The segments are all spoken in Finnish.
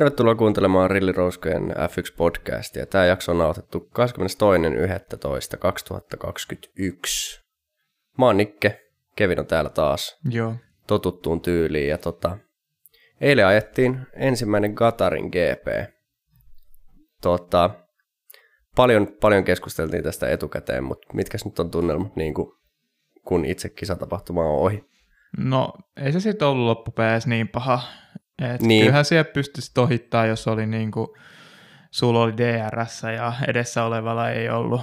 Tervetuloa kuuntelemaan Rilli Rouskojen F1-podcastia. Tämä jakso on otettu 22.11.2021. Mä oon Nikke, Kevin on täällä taas Joo. totuttuun tyyliin. Ja tota, eilen ajettiin ensimmäinen Gatarin GP. Tota, paljon, paljon keskusteltiin tästä etukäteen, mutta mitkä nyt on tunnelmat niin kuin, kun itse kisatapahtuma on ohi? No ei se sitten ollut loppupeleissä niin paha. Et Niin. Kyllähän siellä pystyi ohittaa, jos oli niin kuin, sulla oli DRS ja edessä olevalla ei ollut.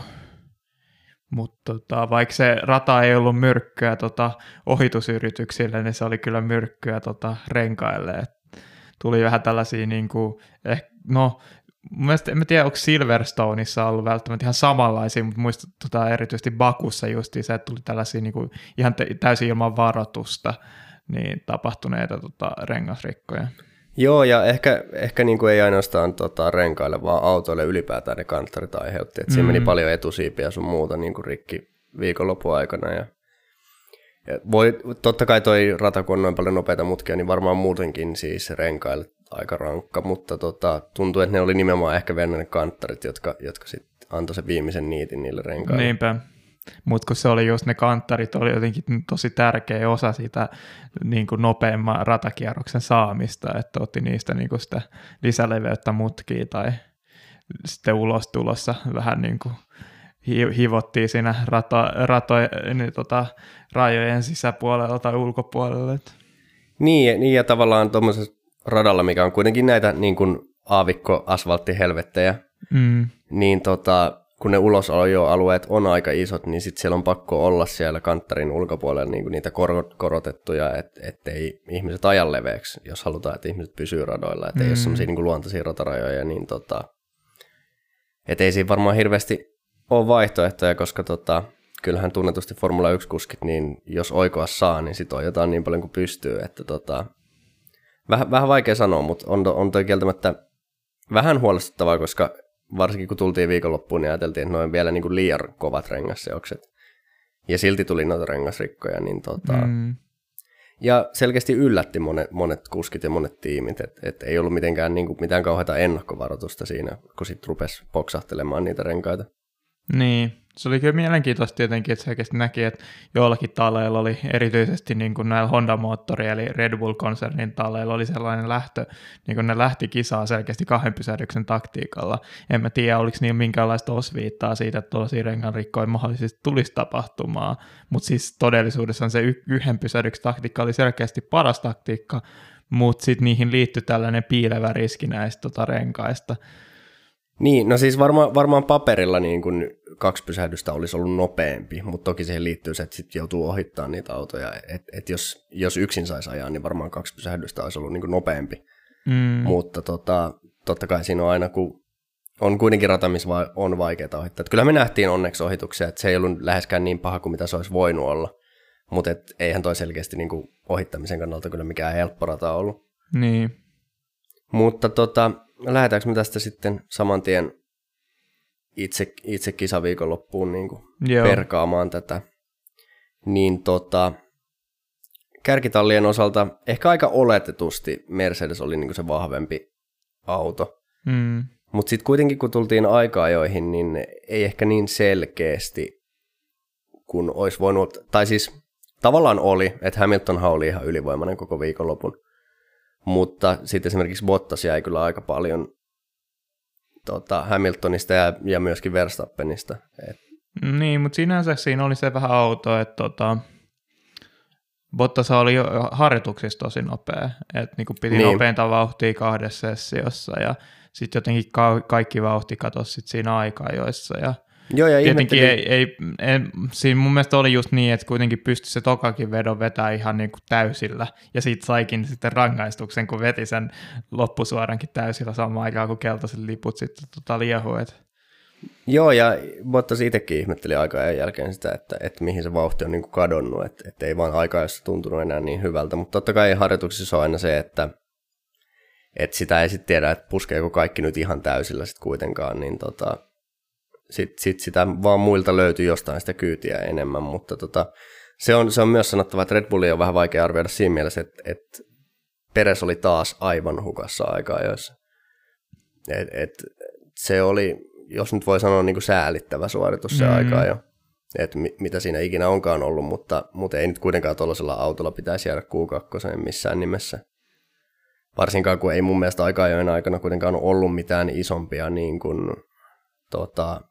Mutta tota, vaikka se rata ei ollut myrkkyä tota, ohitusyrityksille, niin se oli kyllä myrkkyä tota, renkaille. Et tuli vähän tällaisia, niin kuin, eh, no mun mielestä, en mä tiedä, onko Silverstoneissa ollut välttämättä ihan samanlaisia, mutta muista tota, erityisesti Bakussa justiinsa, että tuli tällaisia niin kuin, ihan te- täysin ilman varoitusta niin tapahtuneita tota, rengasrikkoja. Joo, ja ehkä, ehkä niin kuin ei ainoastaan tota, renkaille, vaan autoille ylipäätään ne kanttarit aiheutti. Et siinä Mm. meni paljon etusiipiä sun muuta niin kuin rikki viikonlopun aikana. Ja, ja voi, totta kai toi rata, kun on noin paljon nopeita mutkia, niin varmaan muutenkin siis renkaille aika rankka, mutta tota, tuntuu, että ne oli nimenomaan ehkä vielä ne kanttarit, jotka, jotka sitten antoi sen viimeisen niitin niille renkaille. Niinpä. Mutta kun se oli just ne kanttarit, oli jotenkin tosi tärkeä osa sitä niin kuin nopeamman ratakierroksen saamista, että otti niistä niin kuin sitä lisäleveyttä mutkia tai sitten ulos tulossa vähän niin kuin hi- hivottiin siinä rato, rato, niin tota, rajojen sisäpuolella tai ulkopuolella. Niin, niin ja tavallaan tuommoisessa radalla, mikä on kuitenkin näitä niin kuin aavikko-asfalttihelvettejä, Mm, niin tota, kun ne ulosalueet on aika isot, niin sitten siellä on pakko olla siellä kanttarin ulkopuolella niin kuin niitä kor- korotettuja, et, ettei ihmiset ajan leveäksi, jos halutaan, että ihmiset pysyy radoilla, että mm. ole sellaisia niin kuin luontaisia ratarajoja, niin tota, et ei siinä varmaan hirveästi ole vaihtoehtoja, koska tota, kyllähän tunnetusti Formula 1-kuskit, niin jos oikoa saa, niin sit ojetaan niin paljon kuin pystyy, että tota, vähän, vähän vaikea sanoa, mutta on, on toi kieltämättä vähän huolestuttavaa, koska varsinkin kun tultiin viikonloppuun, niin ajateltiin, että noin vielä niin kuin liian kovat rengasseokset. Ja silti tuli noita rengasrikkoja, niin tota, mm. ja selkeästi yllätti monet, monet kuskit ja monet tiimit, että et ei ollut mitenkään niin kuin, mitään kauheata ennakkovaroitusta siinä, kun sitten rupesi poksahtelemaan niitä renkaita. Niin, se oli kyllä mielenkiintoista tietenkin, että selkeästi näki, että joillakin talleilla oli erityisesti niin kuin näillä Honda-moottori eli Red Bull-konsernin talleilla oli sellainen lähtö, niin kuin ne lähti kisaa selkeästi kahden pysähdyksen taktiikalla. En mä tiedä, oliko niin minkäänlaista osviittaa siitä, että tuollaisia renganrikkoja mahdollisesti tulisi tapahtumaan, mutta siis todellisuudessa se yhden pysähdyksen taktiikka oli selkeästi paras taktiikka, mutta sitten niihin liittyi tällainen piilevä riski näistä tota, renkaista. Niin, no siis varma, varmaan paperilla niin kuin kaksi pysähdystä olisi ollut nopeampi, mutta toki siihen liittyy se, että sitten joutuu ohittamaan niitä autoja. Että et jos, jos yksin saisi ajaa, niin varmaan kaksi pysähdystä olisi ollut niin kuin nopeampi. Mm. Mutta tota, totta kai siinä on aina, kun on kuitenkin rata, missä on vaikeaa ohittaa. Et kyllä me nähtiin onneksi ohituksia, että se ei ollut läheskään niin paha kuin mitä se olisi voinut olla. Mutta eihän toi selkeästi niin kuin ohittamisen kannalta kyllä mikään helppo rata ollut. Niin. Mutta tota, lähdetäänkö me tästä sitten saman tien itse, itse kisaviikonloppuun niin kuin Joo. perkaamaan tätä. Niin tota, kärkitallien osalta ehkä aika oletetusti Mercedes oli niin kuin se vahvempi auto. Mm. Mutta sitten kuitenkin kun tultiin aika-ajoihin, niin ei ehkä niin selkeästi kun olisi voinut, tai siis tavallaan oli, että Hamiltonhan oli ihan ylivoimainen koko viikonlopun, mutta sitten esimerkiksi Bottas jäi kyllä aika paljon tota, Hamiltonista ja, ja myöskin Verstappenista. Et, Niin, mutta sinänsä siinä oli se vähän auto, että tota, Bottas oli jo harjoituksissa tosi nopea, että niinku piti Niin. nopeinta vauhtia kahdessa sessiossa ja sitten jotenkin ka- kaikki vauhti katosi sit siinä aika-ajoissa ja joo, ja tietenkin ei, ei, en, siinä mun mielestä oli just niin, että kuitenkin pystyi se tokakin vedon vetää ihan niin kuin täysillä. Ja siitä saikin sitten rangaistuksen, kun veti sen loppusuorankin täysillä samaan aikaan, kun keltaiset liput sitten tota liehu, että Joo, ja Bottas itsekin ihmetteli aika ajan jälkeen sitä, että, että mihin se vauhti on niin kuin kadonnut, että, että ei vaan aika jossa tuntunut enää niin hyvältä. Mutta totta kai harjoituksissa on aina se, että, että sitä ei sitten tiedä, että puskeeko kaikki nyt ihan täysillä sitten kuitenkaan, niin tota, sitten sit sitä vaan muilta löytyy jostain sitä kyytiä enemmän, mutta tota, se, on, se on myös sanottava, että Red Bulli on vähän vaikea arvioida siinä mielessä, että, että Peres oli taas aivan hukassa aikaa joissa. Et, et, se oli, jos nyt voi sanoa, niin kuin säälittävä suoritus se mm. aikaa jo, että mi, mitä siinä ikinä onkaan ollut, mutta, mutta ei nyt kuitenkaan tuollaisella autolla pitäisi jäädä Q2 missään nimessä. Varsinkaan kun ei mun mielestä aika aikana kuitenkaan ollut mitään isompia niin kuin, tota,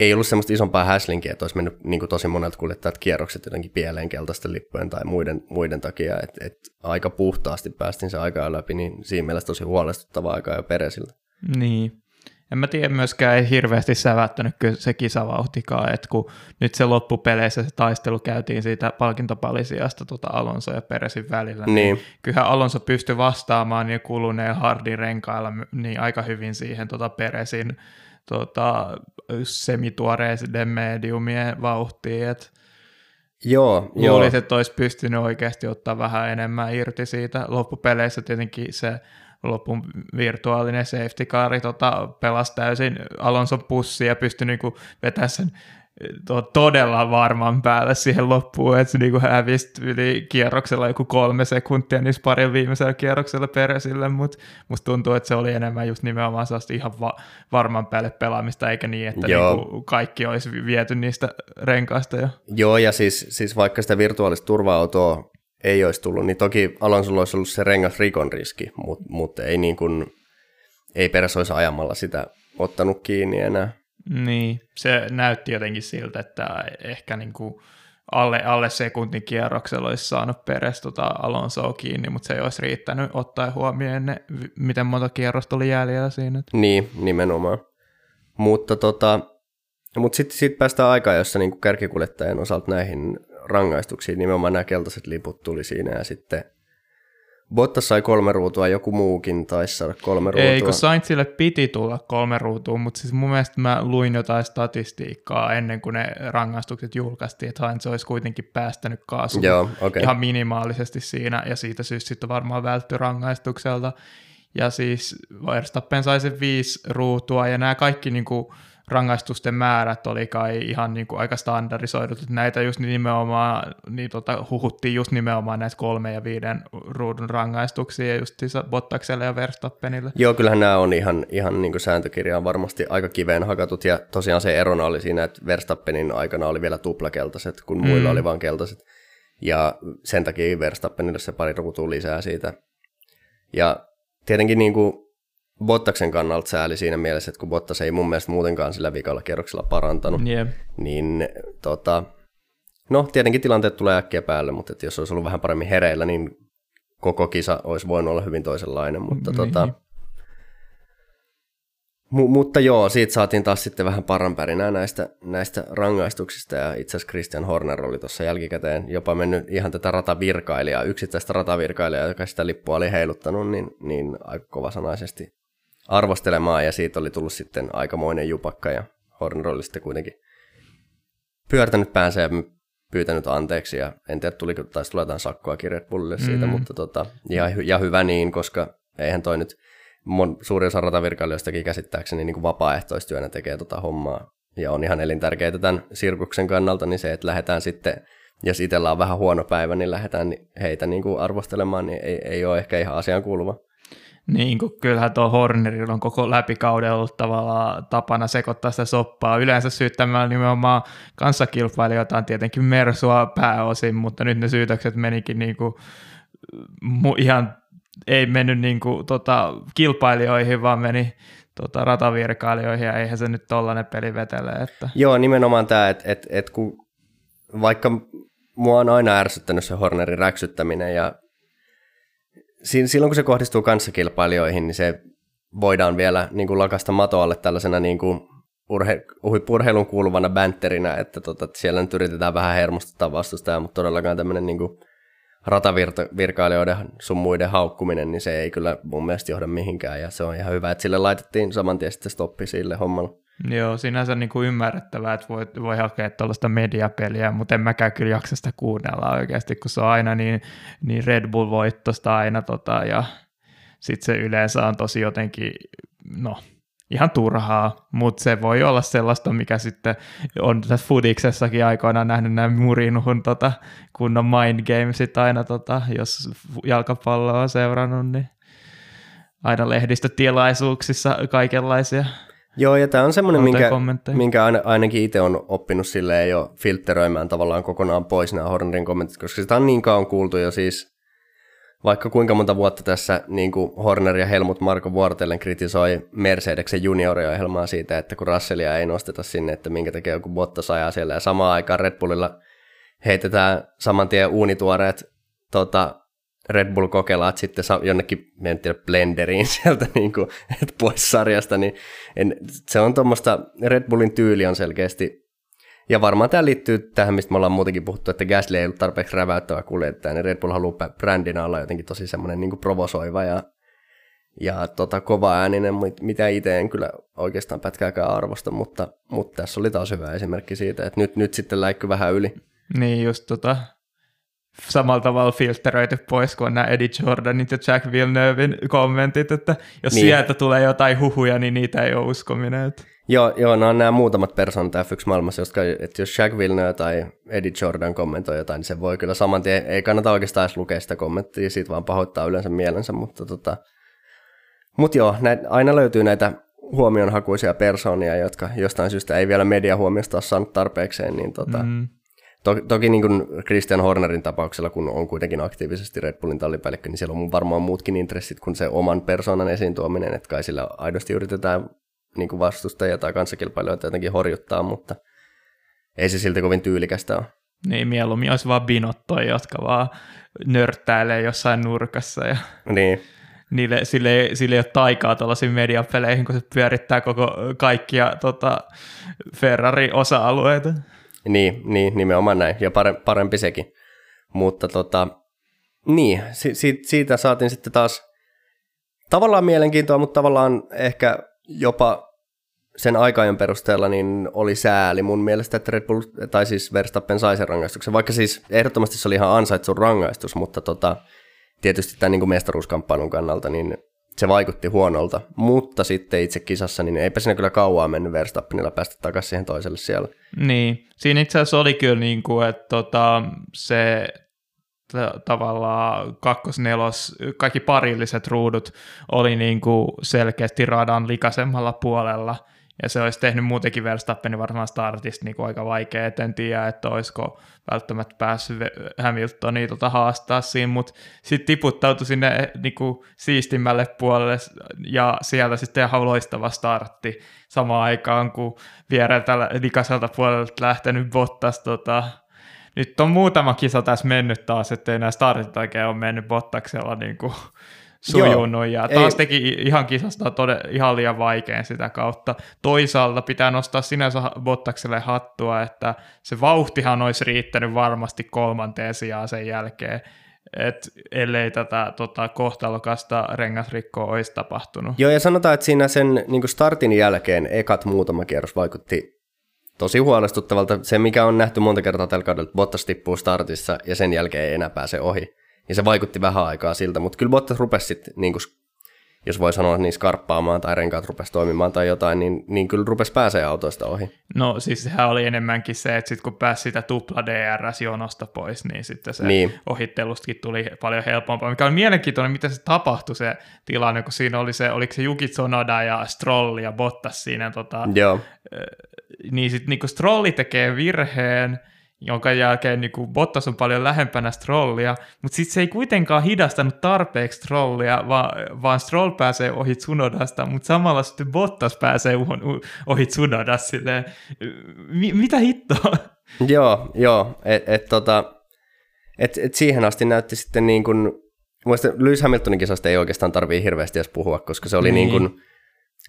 ei ollut semmoista isompaa häslinkiä, että olisi mennyt niin kuin tosi monelta kuljettajat kierrokset jotenkin pieleen keltaisten lippujen tai muiden, muiden takia, että et aika puhtaasti päästiin se aikaa läpi, niin siinä mielessä tosi huolestuttava aika jo Peresillä. Niin. En mä tiedä myöskään, ei hirveästi sävättänyt kyllä se kisavauhtikaan, että kun nyt se loppupeleissä se taistelu käytiin siitä palkintopalisiasta tota Alonso ja Peresin välillä, niin, niin kyllähän Alonso pystyi vastaamaan niin kuluneen hardin renkailla niin aika hyvin siihen tota Peresin tota, semituoreiden mediumien vauhtiin, että Joo, Luulisin, että olisi pystynyt oikeasti ottaa vähän enemmän irti siitä. Loppupeleissä tietenkin se lopun virtuaalinen safety car tota, pelasi täysin Alonson pussi ja pystyi niinku vetämään sen todella varman päälle siihen loppuun, että se niinku hävisi yli kierroksella joku kolme sekuntia niissä parin viimeisellä kierroksella Peresille, mutta musta tuntuu, että se oli enemmän just nimenomaan sellaista ihan va- varman päälle pelaamista, eikä niin, että niinku kaikki olisi viety niistä renkaista jo. Joo, ja siis, siis vaikka sitä virtuaalista turva-autoa ei olisi tullut, niin toki Alonsolla olisi ollut se rengas rikon riski, mutta mut ei, niin kuin, ei peräs olisi ajamalla sitä ottanut kiinni enää. Niin, se näytti jotenkin siltä, että ehkä niin kuin alle, alle sekuntin kierroksella olisi saanut Peres tota Alonsoa kiinni, mutta se ei olisi riittänyt ottaa huomioon ne, miten monta kierrosta oli jäljellä siinä. Niin, nimenomaan. Mutta tota, mutta sitten sit päästään aikaan, jossa niin kärkikuljettajien osalta näihin rangaistuksiin, nimenomaan nämä keltaiset liput tuli siinä ja sitten Bottas sai kolme ruutua, joku muukin taisi saada kolme ruutua. Ei, kun Sainzille piti tulla kolme ruutua, mutta siis mun mielestä mä luin jotain statistiikkaa ennen kuin ne rangaistukset julkaistiin, että Sainz olisi kuitenkin päästänyt kaasun Joo, okay. ihan minimaalisesti siinä, ja siitä syystä sitten varmaan välttyi rangaistukselta. Ja siis Verstappen sai sen viisi ruutua, ja nämä kaikki niin kuin, rangaistusten määrät oli kai ihan niin kuin aika standardisoidut, että näitä just nimenomaan, niin tota, huhuttiin just nimenomaan näistä kolme ja viiden ruudun rangaistuksia just Bottakselle ja Verstappenille. Joo, kyllähän nämä on ihan, ihan niin kuin sääntökirjaan varmasti aika kiveen hakatut, ja tosiaan se erona oli siinä, että Verstappenin aikana oli vielä tuplakeltaiset, kun muilla mm. oli vain keltaiset, ja sen takia Verstappenille se pari ruutua lisää siitä. Ja tietenkin niin kuin Bottaksen kannalta sääli siinä mielessä, että kun Bottas ei mun mielestä muutenkaan sillä vikalla kierroksella parantanut, yeah. niin tota, no tietenkin tilanteet tulee äkkiä päälle, mutta että jos olisi ollut vähän paremmin hereillä, niin koko kisa olisi voinut olla hyvin toisenlainen, mutta niin. tota, mu- mutta joo, siitä saatiin taas sitten vähän paranpärinää näistä, näistä rangaistuksista, ja itse asiassa Christian Horner oli tuossa jälkikäteen jopa mennyt ihan tätä ratavirkailijaa, yksittäistä ratavirkailijaa, joka sitä lippua oli heiluttanut, niin, niin aika kovasanaisesti arvostelemaan ja siitä oli tullut sitten aikamoinen jupakka ja Horner oli sitten kuitenkin pyörtänyt päänsä ja pyytänyt anteeksi ja en tiedä tuliko, taisi tulla jotain sakkoa Red Bullille siitä, mm. mutta tota, ja, ja, hyvä niin, koska eihän toi nyt mon, suuri osa ratavirkailijoistakin käsittääkseni niin kuin vapaaehtoistyönä tekee tota hommaa ja on ihan elintärkeää tämän sirkuksen kannalta, niin se, että lähdetään sitten, jos itsellä on vähän huono päivä, niin lähdetään heitä niin kuin arvostelemaan, niin ei, ei ole ehkä ihan asiaan kuuluva. Niin, kun kyllähän tuo Hornerilla on koko läpikauden ollut tavallaan tapana sekoittaa sitä soppaa. Yleensä syyttämällä nimenomaan kanssakilpailijoita on tietenkin Mersua pääosin, mutta nyt ne syytökset menikin niin kuin, ihan, ei mennyt niin kuin, tota, kilpailijoihin, vaan meni tota, ratavirkailijoihin, ja eihän se nyt tollainen peli vetele. Että... Joo, nimenomaan tämä, että et, et kun vaikka mua on aina ärsyttänyt se Hornerin räksyttäminen, ja silloin kun se kohdistuu kanssakilpailijoihin, niin se voidaan vielä niin kuin lakasta matoalle tällaisena niin kuin urhe, urheilun kuuluvana bänterinä, että, tota, että siellä nyt yritetään vähän hermostuttaa vastustajaa, mutta todellakaan tämmöinen niin kuin ratavirkailijoiden sun muiden haukkuminen, niin se ei kyllä mun mielestä johda mihinkään, ja se on ihan hyvä, että sille laitettiin saman tien sitten stoppi sille hommalle. Joo, sinänsä niin kuin ymmärrettävää, että voi, voi hakea tuollaista mediapeliä, mutta en mäkään kyllä jaksa sitä kuunnella oikeasti, kun se on aina niin, niin Red Bull-voittosta aina, tota, ja sitten se yleensä on tosi jotenkin, no, ihan turhaa, mutta se voi olla sellaista, mikä sitten on tässä Fudiksessakin aikoinaan nähnyt nämä Murinuhun tota, kunnon mind gamesit aina, tota, jos jalkapalloa on seurannut, niin aina lehdistötilaisuuksissa kaikenlaisia Joo, ja tämä on semmoinen, minkä, minkä ainakin itse on oppinut silleen jo filtteröimään tavallaan kokonaan pois nämä Hornerin kommentit, koska sitä on niin kauan kuultu jo siis, vaikka kuinka monta vuotta tässä niin kuin Horner ja Helmut Marko Vuorotellen kritisoi Mercedeksen junioriohjelmaa siitä, että kun Russellia ei nosteta sinne, että minkä takia joku Bottas ajaa siellä, ja samaan aikaan Red Bullilla heitetään saman tien uunituoreet tota, Red Bull kokelaat sitten jonnekin, en tiedä, blenderiin sieltä niin kuin, et pois sarjasta, niin en, se on tuommoista, Red Bullin tyyli on selkeästi, ja varmaan tämä liittyy tähän, mistä me ollaan muutenkin puhuttu, että Gasly ei ollut tarpeeksi räväyttävä kuljettaja, niin Red Bull haluaa brändinä olla jotenkin tosi semmoinen niin provosoiva ja, ja tota, kova ääninen, mitä itse en kyllä oikeastaan pätkääkään arvosta, mutta, mutta tässä oli taas hyvä esimerkki siitä, että nyt, nyt sitten läikky vähän yli. Niin just tota, samalla tavalla filteröity pois kuin nämä Eddie Jordanit ja Jack Villeneuvein kommentit, että jos niin. sieltä tulee jotain huhuja, niin niitä ei ole uskominen. Joo, joo, no on nämä muutamat persoonat F1-maailmassa, jotka, että jos Jack Villeneuve tai Eddie Jordan kommentoi jotain, niin se voi kyllä saman tien, ei kannata oikeastaan edes lukea sitä kommenttia, siitä vaan pahoittaa yleensä mielensä, mutta tota, mut joo, näit, aina löytyy näitä huomionhakuisia persoonia, jotka jostain syystä ei vielä mediahuomiosta ole saanut tarpeekseen, niin tota, mm. To, toki niin kuin Christian Hornerin tapauksella, kun on kuitenkin aktiivisesti Red Bullin tallipäällikkö, niin siellä on varmaan muutkin intressit kuin se oman persoonan esiin tuominen, että kai sillä aidosti yritetään niin kuin vastustajia tai kanssakilpailijoita jotenkin horjuttaa, mutta ei se silti kovin tyylikästä ole. Niin, mieluummin olisi vaan binottoja, jotka vaan nörttäilee jossain nurkassa ja niin. niille, sille, sille ei ole taikaa tuollaisiin mediapeleihin, kun se pyörittää koko kaikkia tota, Ferrari-osa-alueita. Niin, niin, nimenomaan näin, ja pare, parempi sekin. Mutta tota, niin, si, si, siitä saatiin sitten taas tavallaan mielenkiintoa, mutta tavallaan ehkä jopa sen aikajan perusteella niin oli sääli mun mielestä, että Red Bull, tai siis Verstappen sai sen rangaistuksen, vaikka siis ehdottomasti se oli ihan ansaittu rangaistus, mutta tota, tietysti tämän niin mestaruuskamppailun kannalta niin se vaikutti huonolta, mutta sitten itse kisassa, niin eipä siinä kyllä kauaa mennyt Verstappenilla päästä takaisin siihen toiselle siellä. Niin, siinä itse asiassa oli kyllä niin kuin, että tota, se t- tavallaan kakkos-nelos, kaikki parilliset ruudut oli niin kuin selkeästi radan likasemmalla puolella – ja se olisi tehnyt muutenkin Verstappenin varmaan startista niin aika vaikea, et en tiedä, että olisiko välttämättä päässyt Hamiltonia tota haastaa siinä, mutta sitten tiputtautui sinne niin kuin siistimmälle puolelle ja siellä sitten ihan loistava startti samaan aikaan, kun viereltä likaiselta puolelta lähtenyt Bottas tota, nyt on muutama kisa tässä mennyt taas, ettei nämä startit oikein ole mennyt Bottaksella niin kuin sujunut Joo, ja taas ei. teki ihan kisasta tode, ihan liian vaikean sitä kautta. Toisaalta pitää nostaa sinänsä Bottakselle hattua, että se vauhtihan olisi riittänyt varmasti kolmanteen sijaan sen jälkeen, et ellei tätä tota, kohtalokasta rengasrikkoa olisi tapahtunut. Joo, ja sanotaan, että siinä sen niin startin jälkeen ekat muutama kierros vaikutti tosi huolestuttavalta. Se, mikä on nähty monta kertaa tällä kaudella, Bottas tippuu startissa ja sen jälkeen ei enää pääse ohi. Ja se vaikutti vähän aikaa siltä, mutta kyllä Bottas rupesi sitten, niin kuin, jos voi sanoa niin skarppaamaan tai renkaat rupesi toimimaan tai jotain, niin, niin kyllä rupesi pääsee autoista ohi. No siis sehän oli enemmänkin se, että sitten kun pääsi sitä tupla DRS-jonosta pois, niin sitten se niin. ohittelustakin tuli paljon helpompaa, mikä on mielenkiintoinen, miten se tapahtui se tilanne, kun siinä oli se, oliko se Juki Tsunoda ja Stroll ja Bottas siinä, tota, Joo. niin sitten niin Strolli tekee virheen, jonka jälkeen niin kuin Bottas on paljon lähempänä Strollia, mutta sitten se ei kuitenkaan hidastanut tarpeeksi Strollia, vaan, vaan Stroll pääsee ohi Tsunodasta, mutta samalla sitten Bottas pääsee ohi Tsunodasta silleen, mi- mitä hittoa? Joo, joo, että et, tota, et, et siihen asti näytti sitten niin kuin, muista Lewis Hamiltonin kisasta ei oikeastaan tarvii hirveästi edes puhua, koska se oli niin, niin kuin,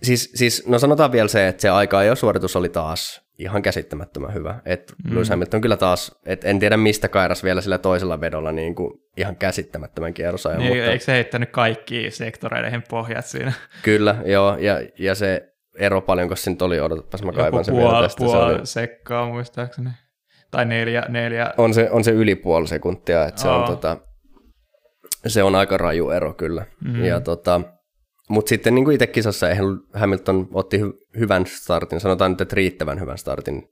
siis, siis, no sanotaan vielä se, että se aika ja suoritus oli taas ihan käsittämättömän hyvä. Et mm. Lewis Hamilton kyllä taas, et en tiedä mistä kairas vielä sillä toisella vedolla niin kuin ihan käsittämättömän kierrosajan. Niin, mutta... Eikö se heittänyt kaikki sektoreihin pohjat siinä? Kyllä, joo, ja, ja se ero paljonko se nyt oli, odotapas mä kaivan sen puol, vielä tästä. Puol se oli... sekkaa muistaakseni. Tai neljä, neljä. On se, on se yli puoli sekuntia, että se on, tota, se on aika raju ero kyllä. Mm. Ja tota, mutta sitten niin kuin itse kisassa Hamilton otti hy- hyvän startin, sanotaan nyt, että riittävän hyvän startin.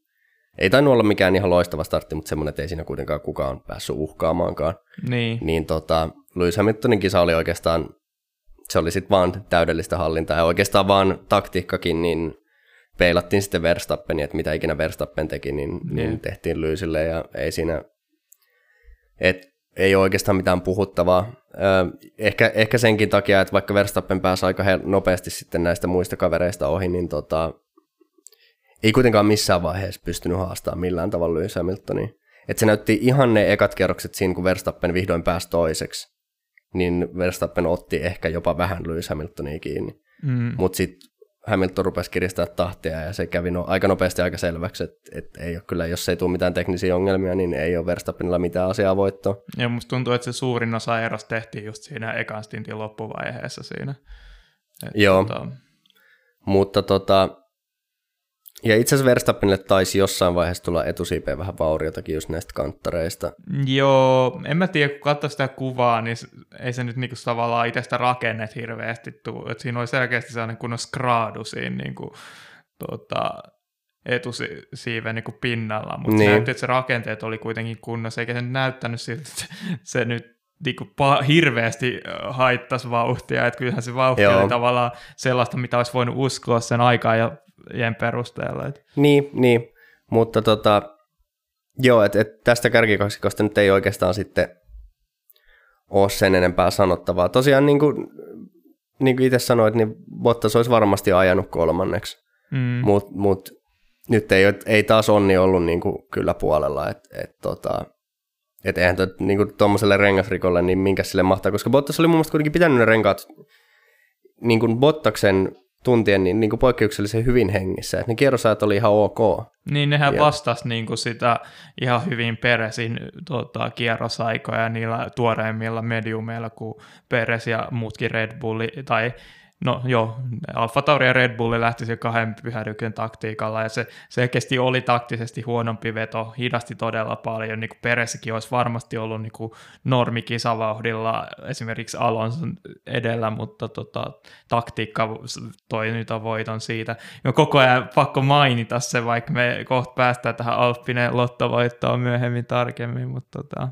Ei tainnut olla mikään ihan loistava startti, mutta semmoinen, että ei siinä kuitenkaan kukaan päässyt uhkaamaankaan. Niin. Niin tota, Lewis Hamiltonin kisa oli oikeastaan, se oli sitten vaan täydellistä hallintaa ja oikeastaan vaan taktiikkakin, niin peilattiin sitten Verstappenia, että mitä ikinä Verstappen teki, niin, niin. niin tehtiin Lewisille ja ei siinä, et ei ole oikeastaan mitään puhuttavaa. Ehkä, ehkä senkin takia, että vaikka Verstappen pääsi aika nopeasti sitten näistä muista kavereista ohi, niin tota, ei kuitenkaan missään vaiheessa pystynyt haastamaan millään tavalla Lewis Hamiltonia. Että se näytti ihan ne ekat kerrokset siinä, kun Verstappen vihdoin pääsi toiseksi, niin Verstappen otti ehkä jopa vähän Lewis Hamiltonia kiinni. Mm. Mutta sitten Hamilton rupesi kiristää tahtia ja se kävi no, aika nopeasti aika selväksi, että, että ei ole kyllä, jos ei tule mitään teknisiä ongelmia, niin ei ole Verstappenilla mitään asiaa voittoa. Ja musta tuntuu, että se suurin osa erosta tehtiin just siinä ekan stintin loppuvaiheessa siinä. Että Joo, tota... mutta tota, ja itse asiassa Verstappenille taisi jossain vaiheessa tulla etusiipeen vähän vauriotakin just näistä kanttareista. Joo, en mä tiedä, kun katsoo sitä kuvaa, niin ei se nyt niinku tavallaan itsestä rakennet hirveästi tule. Et siinä oli selkeästi sellainen kunnon skraadu siinä niinku, tota, etusiiven niinku pinnalla, mutta niin. näytti, että se rakenteet oli kuitenkin kunnossa, eikä se näyttänyt siltä, että se nyt niinku pa- hirveästi haittaisi vauhtia, että kyllähän se vauhti Joo. oli tavallaan sellaista, mitä olisi voinut uskoa sen aikaa ja perusteella. Et. Niin, niin, mutta tota, joo, että et tästä kärkikaksikosta nyt ei oikeastaan sitten ole sen enempää sanottavaa. Tosiaan niin kuin, niin kuin itse sanoit, niin Bottas olisi varmasti ajanut kolmanneksi, mm. mutta mut, nyt ei, ei taas onni ollut niin kuin kyllä puolella, että et, tota, et eihän niin tuommoiselle rengasrikolle, niin minkä sille mahtaa, koska Bottas oli mun mielestä kuitenkin pitänyt ne renkaat niin kuin Bottaksen tuntien niin, niin kuin poikkeuksellisen hyvin hengissä. Että ne kierrosajat oli ihan ok. Niin nehän ja... vastasi niin kuin sitä ihan hyvin Peresin tota, kierrosaikoja niillä tuoreimmilla mediumeilla kuin Peres ja muutkin Red Bulli, tai No joo, Alfa Tauri ja Red Bulli lähti se kahden pyhädykön taktiikalla ja se selkeästi oli taktisesti huonompi veto, hidasti todella paljon, niin kuin Peresikin olisi varmasti ollut niin kuin normikisavauhdilla esimerkiksi Alonson edellä, mutta tota, taktiikka toi nyt on voiton siitä. Ja koko ajan pakko mainita se, vaikka me kohta päästään tähän Alppinen lottovoittoon myöhemmin tarkemmin, mutta tota,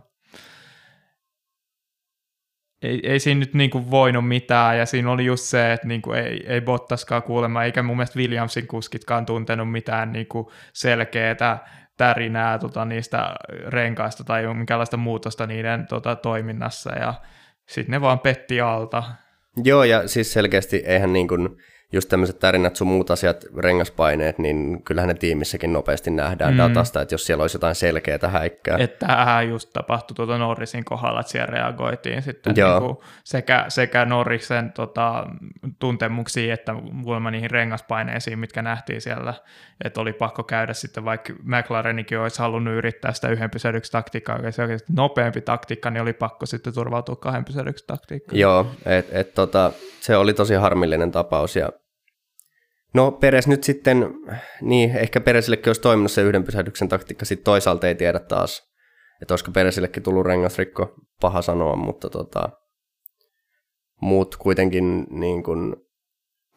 ei, ei siinä nyt niinku voinut mitään, ja siinä oli just se, että niinku ei, ei Bottaskaan kuulemma, eikä mun mielestä Williamsin kuskitkaan tuntenut mitään niinku selkeää tärinää tota, niistä renkaista tai minkälaista muutosta niiden tota, toiminnassa, ja sitten ne vaan petti alta. Joo, ja siis selkeästi eihän niin kuin, just tämmöiset tarinat sun muut asiat, rengaspaineet, niin kyllähän ne tiimissäkin nopeasti nähdään mm. datasta, että jos siellä olisi jotain selkeää häikkää. Että tämähän just tapahtui tuota Norrisin kohdalla, että siellä reagoitiin sitten Niin kuin sekä, sekä Norrisen tota, tuntemuksiin, että kuulemma niihin rengaspaineisiin, mitkä nähtiin siellä, että oli pakko käydä sitten, vaikka McLarenikin olisi halunnut yrittää sitä yhden pysähdyksen taktiikkaa, joka se oikeasti nopeampi taktiikka, niin oli pakko sitten turvautua kahden pysähdyksen taktiikkaan. Joo, et, et, tota, se oli tosi harmillinen tapaus ja No Peres nyt sitten, niin ehkä Peresillekin olisi toiminut se yhden pysähdyksen taktiikka, sitten toisaalta ei tiedä taas, että olisiko Peresillekin tullut rengasrikko, paha sanoa, mutta tota, muut kuitenkin niin kuin,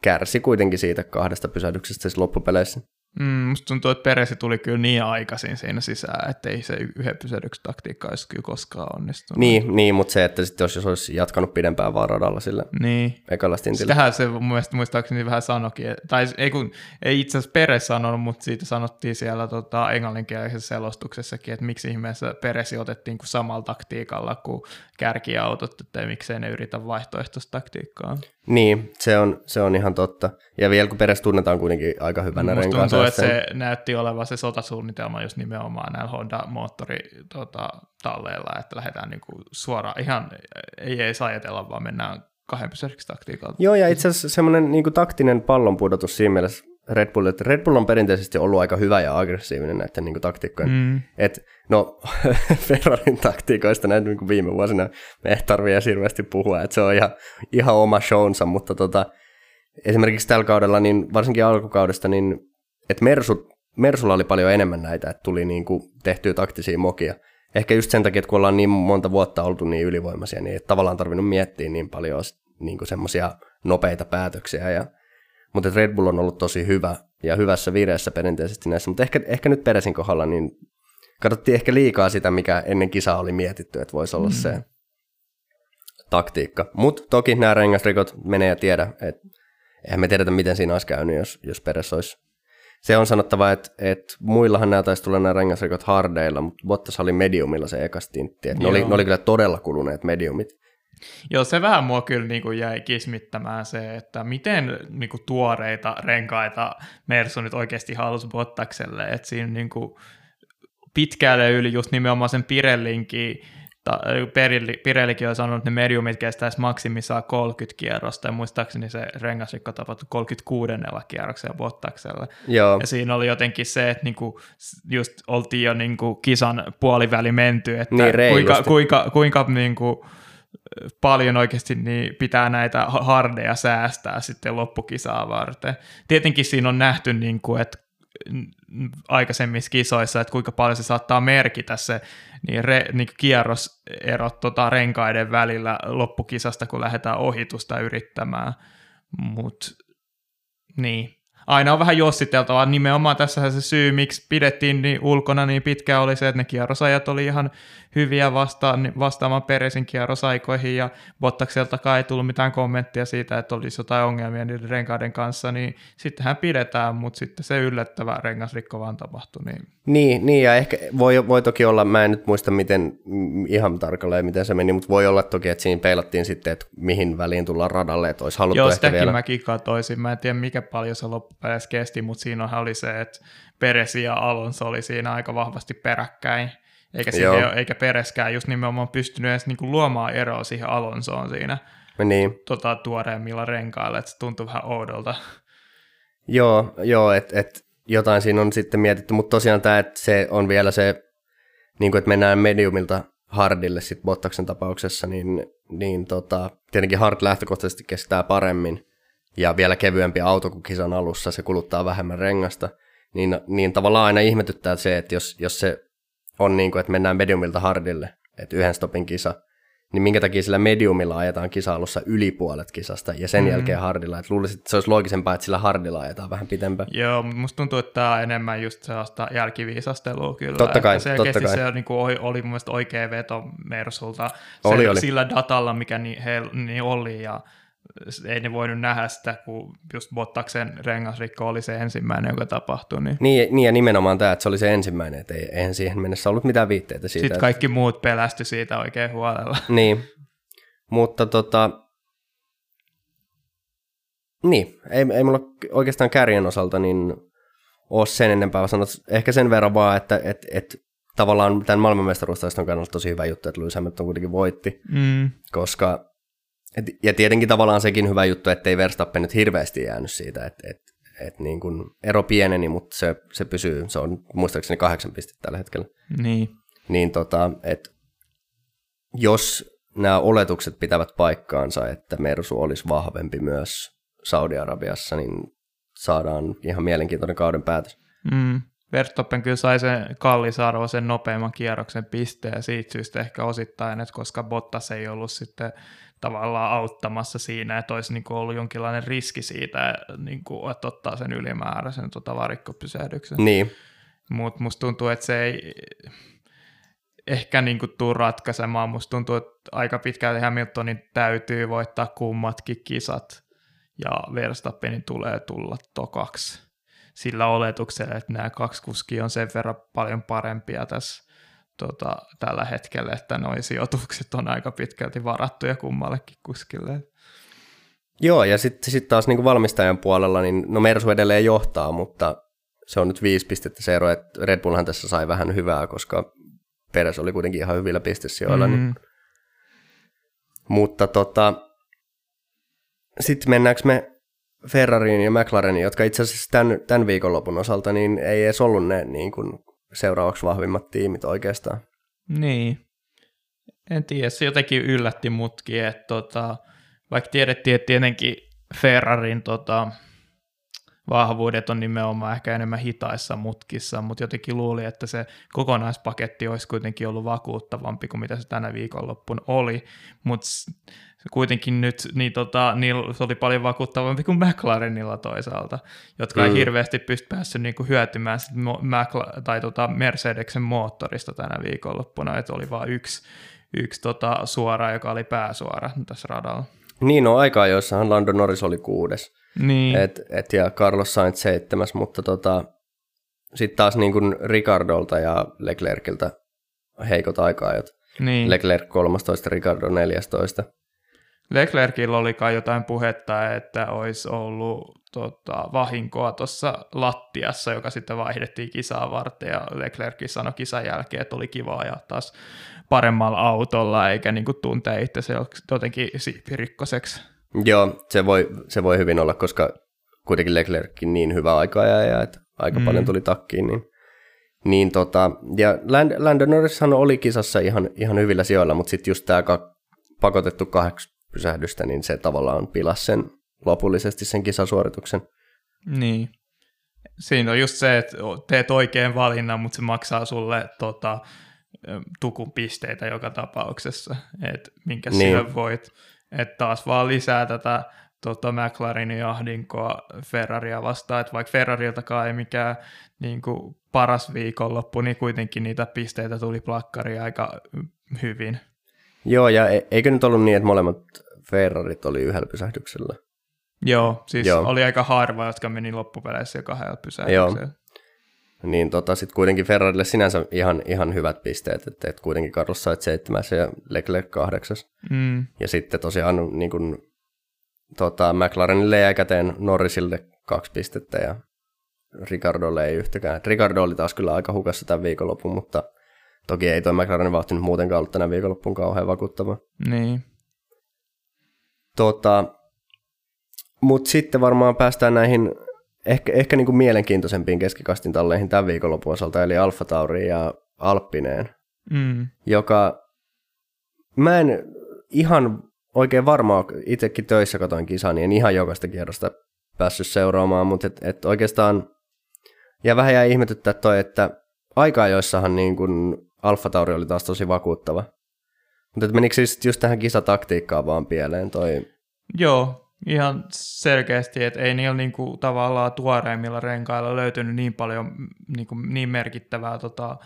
kärsi kuitenkin siitä kahdesta pysähdyksestä siis loppupeleissä. Mm, musta tuntuu, että Peresi tuli kyllä niin aikaisin siinä sisään, että ei se yhden pysähdyksen taktiikka olisi kyllä koskaan onnistunut. Niin, niin mutta se, että sitten jos, jos olisi jatkanut pidempään vaan radalla sillä niin. ekalla stintillä. Sitähän se mun mielestä muistaakseni vähän sanokin, tai ei, kun, ei itse asiassa Peres sanonut, mutta siitä sanottiin siellä tota, englanninkielisessä selostuksessakin, että miksi ihmeessä Peresi otettiin kuin samalla taktiikalla kuin kärkiautot, että miksei ne yritä vaihtoehtoista taktiikkaa. Niin, se on, se on ihan totta. Ja vielä kun Peres tunnetaan kuitenkin aika hyvänä Musta tuntuu, että se näytti olevan se sotasuunnitelma just nimenomaan näillä Honda-moottoritalleilla, tota, talleilla, että lähdetään niinku suoraan ihan, ei edes ajatella, vaan mennään kahden taktiikalla. Joo, ja itse asiassa semmoinen niinku taktinen pallonpudotus siinä mielessä Red Bull, että Red Bull on perinteisesti ollut aika hyvä ja aggressiivinen näiden niin taktiikkojen. Mm. Et, no, Ferrarin taktiikoista näin niin viime vuosina me ei tarvitse hirveästi puhua, että se on ihan, ihan oma shownsa, mutta tota, esimerkiksi tällä kaudella, niin varsinkin alkukaudesta, niin että Mersu, Mersulla oli paljon enemmän näitä, että tuli niin kuin tehtyä taktisia mokia. Ehkä just sen takia, että kun ollaan niin monta vuotta oltu niin ylivoimaisia, niin ei tavallaan tarvinnut miettiä niin paljon niin semmoisia nopeita päätöksiä. Ja, mutta Red Bull on ollut tosi hyvä ja hyvässä vireessä perinteisesti näissä, mutta ehkä, ehkä nyt Peresin kohdalla niin katsottiin ehkä liikaa sitä, mikä ennen kisaa oli mietitty, että voisi olla mm. se taktiikka. Mutta toki nämä rengasrikot menee ja tiedä, että eihän me tiedetä, miten siinä olisi käynyt, jos, jos Peres olisi. Se on sanottava, että, että muillahan nämä taisi tulla nämä rengasrikot hardeilla, mutta Bottas oli mediumilla se eka stintti. Ne oli, ne oli kyllä todella kuluneet mediumit. Joo, se vähän mua kyllä niin kuin jäi kismittämään se, että miten niin kuin tuoreita renkaita Mersu nyt oikeasti halusi Bottakselle, että siinä niin kuin pitkälle yli just nimenomaan sen Pirellinkin Pirellikin on sanonut, että ne mediumit kestäisi maksimissaan 30 kierrosta, ja muistaakseni se rengasrikko tapahtui 36. kierroksella Bottaksella. Joo. Ja siinä oli jotenkin se, että niinku, just oltiin jo niinku kisan puoliväli menty, että niin kuinka, kuinka, kuinka niinku, paljon oikeasti niin pitää näitä hardeja säästää sitten loppukisaa varten. Tietenkin siinä on nähty, niin kuin, että aikaisemmissa kisoissa, että kuinka paljon se saattaa merkitä se niin, re, niin kierroserot tota, renkaiden välillä loppukisasta, kun lähdetään ohitusta yrittämään. Mutta niin, aina on vähän jossiteltavaa. Nimenomaan tässä se syy, miksi pidettiin niin ulkona niin pitkään oli se, että ne kierrosajat oli ihan hyviä vastaan, vastaamaan Peresin kierrosaikoihin ja Bottakseltakaan ei tullut mitään kommenttia siitä, että olisi jotain ongelmia niiden renkaiden kanssa, niin sittenhän pidetään, mutta sitten se yllättävä rengasrikko vaan tapahtui. Niin, niin, niin ja ehkä voi, voi toki olla, mä en nyt muista miten ihan tarkalleen miten se meni, mutta voi olla toki, että siinä peilattiin sitten, että mihin väliin tullaan radalle, että olisi haluttu Joo, ehkä vielä... mäkin katoisin, mä en tiedä mikä paljon se loppupeleissä kesti, mutta siinä oli se, että Peresi ja Alonso oli siinä aika vahvasti peräkkäin eikä, siihen, eikä Pereskään just nimenomaan pystynyt edes niinku luomaan eroa siihen Alonsoon siinä niin. tota, tuoreemmilla renkailla, että se tuntui vähän oudolta. Joo, joo että et, jotain siinä on sitten mietitty, mutta tosiaan tämä, että se on vielä se, niin kuin, että mennään mediumilta hardille sitten Bottaksen tapauksessa, niin, niin tota, tietenkin hard lähtökohtaisesti kestää paremmin ja vielä kevyempi auto kuin kisan alussa, se kuluttaa vähemmän rengasta, niin, niin tavallaan aina ihmetyttää se, että jos, jos se on niin kuin, että mennään mediumilta hardille, että yhden stopin kisa, niin minkä takia sillä mediumilla ajetaan kisa-alussa yli puolet kisasta ja sen mm. jälkeen hardilla. Että luulisin, että se olisi loogisempaa, että sillä hardilla ajetaan vähän pitempään. Joo, mutta musta tuntuu, että tämä on enemmän just sellaista jälkiviisastelua kyllä. Totta kai, että totta kai. se niin kuin oli, oli mun mielestä oikea veto Mersulta. Oli, oli. Sillä datalla, mikä niin, he, niin oli ja ei ne voinut nähdä sitä, kun just Bottaksen rengasrikko oli se ensimmäinen, joka tapahtui. Niin, niin, niin ja nimenomaan tämä, että se oli se ensimmäinen, että ei, eihän siihen mennessä ollut mitään viitteitä siitä. Sitten kaikki että... muut pelästy siitä oikein huolella. Niin, mutta tota, niin, ei, ei mulla oikeastaan kärjen osalta niin ole sen enempää sanot, ehkä sen verran vaan, että et, et, tavallaan tämän maailmanmestaruustaiston kannalta tosi hyvä juttu, että Lewis Hamilton kuitenkin voitti, mm. koska et, ja tietenkin tavallaan sekin hyvä juttu, että ei Verstappen nyt hirveästi jäänyt siitä, että et, et niin kun ero pieneni, mutta se, se pysyy, se on muistaakseni kahdeksan pistettä tällä hetkellä. Niin. Niin tota, että jos nämä oletukset pitävät paikkaansa, että Mersu olisi vahvempi myös Saudi-Arabiassa, niin saadaan ihan mielenkiintoinen kauden päätös. Mm. Verstappen kyllä sai sen kallisarvoisen nopeamman kierroksen pisteen ja siitä syystä ehkä osittain, että koska Bottas ei ollut sitten tavallaan auttamassa siinä, että olisi niin kuin ollut jonkinlainen riski siitä, niin kuin, että ottaa sen ylimääräisen tota varikkopysähdyksen. Niin. Mutta musta tuntuu, että se ei ehkä niin kuin tule ratkaisemaan. Musta tuntuu, että aika pitkälti Hamiltonin täytyy voittaa kummatkin kisat ja Verstappenin tulee tulla tokaksi sillä oletuksella, että nämä kaksi kuskia on sen verran paljon parempia tässä tota, tällä hetkellä, että noin sijoitukset on aika pitkälti varattuja kummallekin kuskille. Joo, ja sitten sit taas niin valmistajan puolella, niin no Mersu edelleen johtaa, mutta se on nyt viisi pistettä se ero, että Red Bullhan tässä sai vähän hyvää, koska Peres oli kuitenkin ihan hyvillä pistesijoilla. Niin- mm. Niin. Mutta tota, sitten mennäänkö me Ferrariin ja McLareniin, jotka itse asiassa tämän, tämän viikonlopun osalta niin ei edes ollut ne niin kuin seuraavaksi vahvimmat tiimit oikeastaan. Niin. En tiedä, se jotenkin yllätti mutkin, että tota, vaikka tiedettiin, että tietenkin Ferrarin tota, vahvuudet on nimenomaan ehkä enemmän hitaissa mutkissa, mutta jotenkin luuli, että se kokonaispaketti olisi kuitenkin ollut vakuuttavampi kuin mitä se tänä viikonloppuna oli, mutta kuitenkin nyt niin tota, niillä se oli paljon vakuuttavampi kuin McLarenilla toisaalta, jotka mm. ei hirveästi pysty päässyt niinku hyötymään sit tai tota Mercedeksen moottorista tänä viikonloppuna, että oli vain yksi, yksi tota suora, joka oli pääsuora tässä radalla. Niin, no aikaa joissahan Lando Norris oli kuudes. Niin. Et, et, ja Carlos Sainz seitsemäs, mutta tota, sitten taas niin kuin Ricardolta ja Leclerciltä heikot aikaajat. Niin. Leclerc 13, Ricardo 14. Leclercillä oli kai jotain puhetta, että olisi ollut tota, vahinkoa tuossa lattiassa, joka sitten vaihdettiin kisaa varten, ja Leclerc sanoi kisan jälkeen, että oli kiva ajaa taas paremmalla autolla, eikä niin kuin tuntee itse se jotenkin siipirikkoseksi. Joo, se voi, se voi hyvin olla, koska kuitenkin Leclerckin niin hyvä aika ja että aika mm. paljon tuli takkiin, niin, niin tota, ja Land, Lando Norrishan oli kisassa ihan, ihan hyvillä sijoilla, mutta sitten just tämä pakotettu kahdeksi pysähdystä, niin se tavallaan pilas sen lopullisesti sen kisasuorituksen. Niin. Siinä on just se, että teet oikein valinnan, mutta se maksaa sulle tota, tukun pisteitä joka tapauksessa, että minkä niin. siihen voit. Että taas vaan lisää tätä tota McLarenin ahdinkoa Ferraria vastaan, että vaikka Ferrariltakaan ei mikään niin kuin paras viikonloppu, niin kuitenkin niitä pisteitä tuli plakkari aika hyvin. Joo, ja e- eikö nyt ollut niin, että molemmat Ferrarit oli yhdellä pysähdyksellä? Joo, siis Joo. oli aika harva, jotka meni loppupeleissä jo kahdella pysähdyksellä. Joo. Niin tota, sitten kuitenkin Ferrarille sinänsä ihan, ihan hyvät pisteet, että et kuitenkin Carlos sait seitsemäs ja Leclerc kahdeksas. Mm. Ja sitten tosiaan niin kun, tota, McLarenille jäi käteen Norrisille kaksi pistettä ja Ricardolle ei yhtäkään. Ricardo oli taas kyllä aika hukassa tämän viikonlopun, mutta toki ei tuo McLarenin vauhti nyt muutenkaan ollut tänä viikonloppuun kauhean vakuuttava. Niin. Tota, Mutta sitten varmaan päästään näihin ehkä, ehkä niin kuin mielenkiintoisempiin keskikastin talleihin tämän viikonlopun osalta, eli Alfa Tauri ja Alppineen, mm. joka mä en ihan oikein varmaan, itsekin töissä katoin kisaa, niin en ihan jokaista kierrosta päässyt seuraamaan, mutta et, et oikeastaan, ja vähän jäi ihmetyttää toi, että aikaa joissahan niin kuin Alfa Tauri oli taas tosi vakuuttava. Mutta menikö siis just tähän kisataktiikkaan vaan pieleen toi? Joo, ihan selkeästi, että ei niillä niinku tavallaan tuoreimmilla renkailla löytynyt niin paljon niinku, niin merkittävää tota,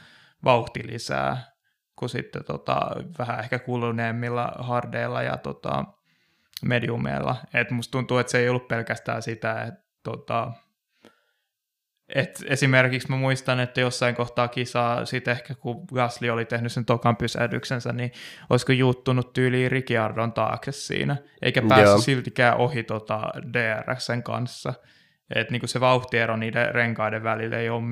vauhtilisää kuin sitten tota, vähän ehkä kuluneemmilla hardeilla ja tota, mediumeilla. Et musta tuntuu, että se ei ollut pelkästään sitä, että tota, et esimerkiksi mä muistan, että jossain kohtaa kisaa, sit ehkä kun Gasly oli tehnyt sen tokan pysähdyksensä, niin olisiko juuttunut tyyliin Ricciardon taakse siinä, eikä päässyt Joo. siltikään ohi tota DRSn kanssa. Että niinku se vauhtiero niiden renkaiden välillä ei ole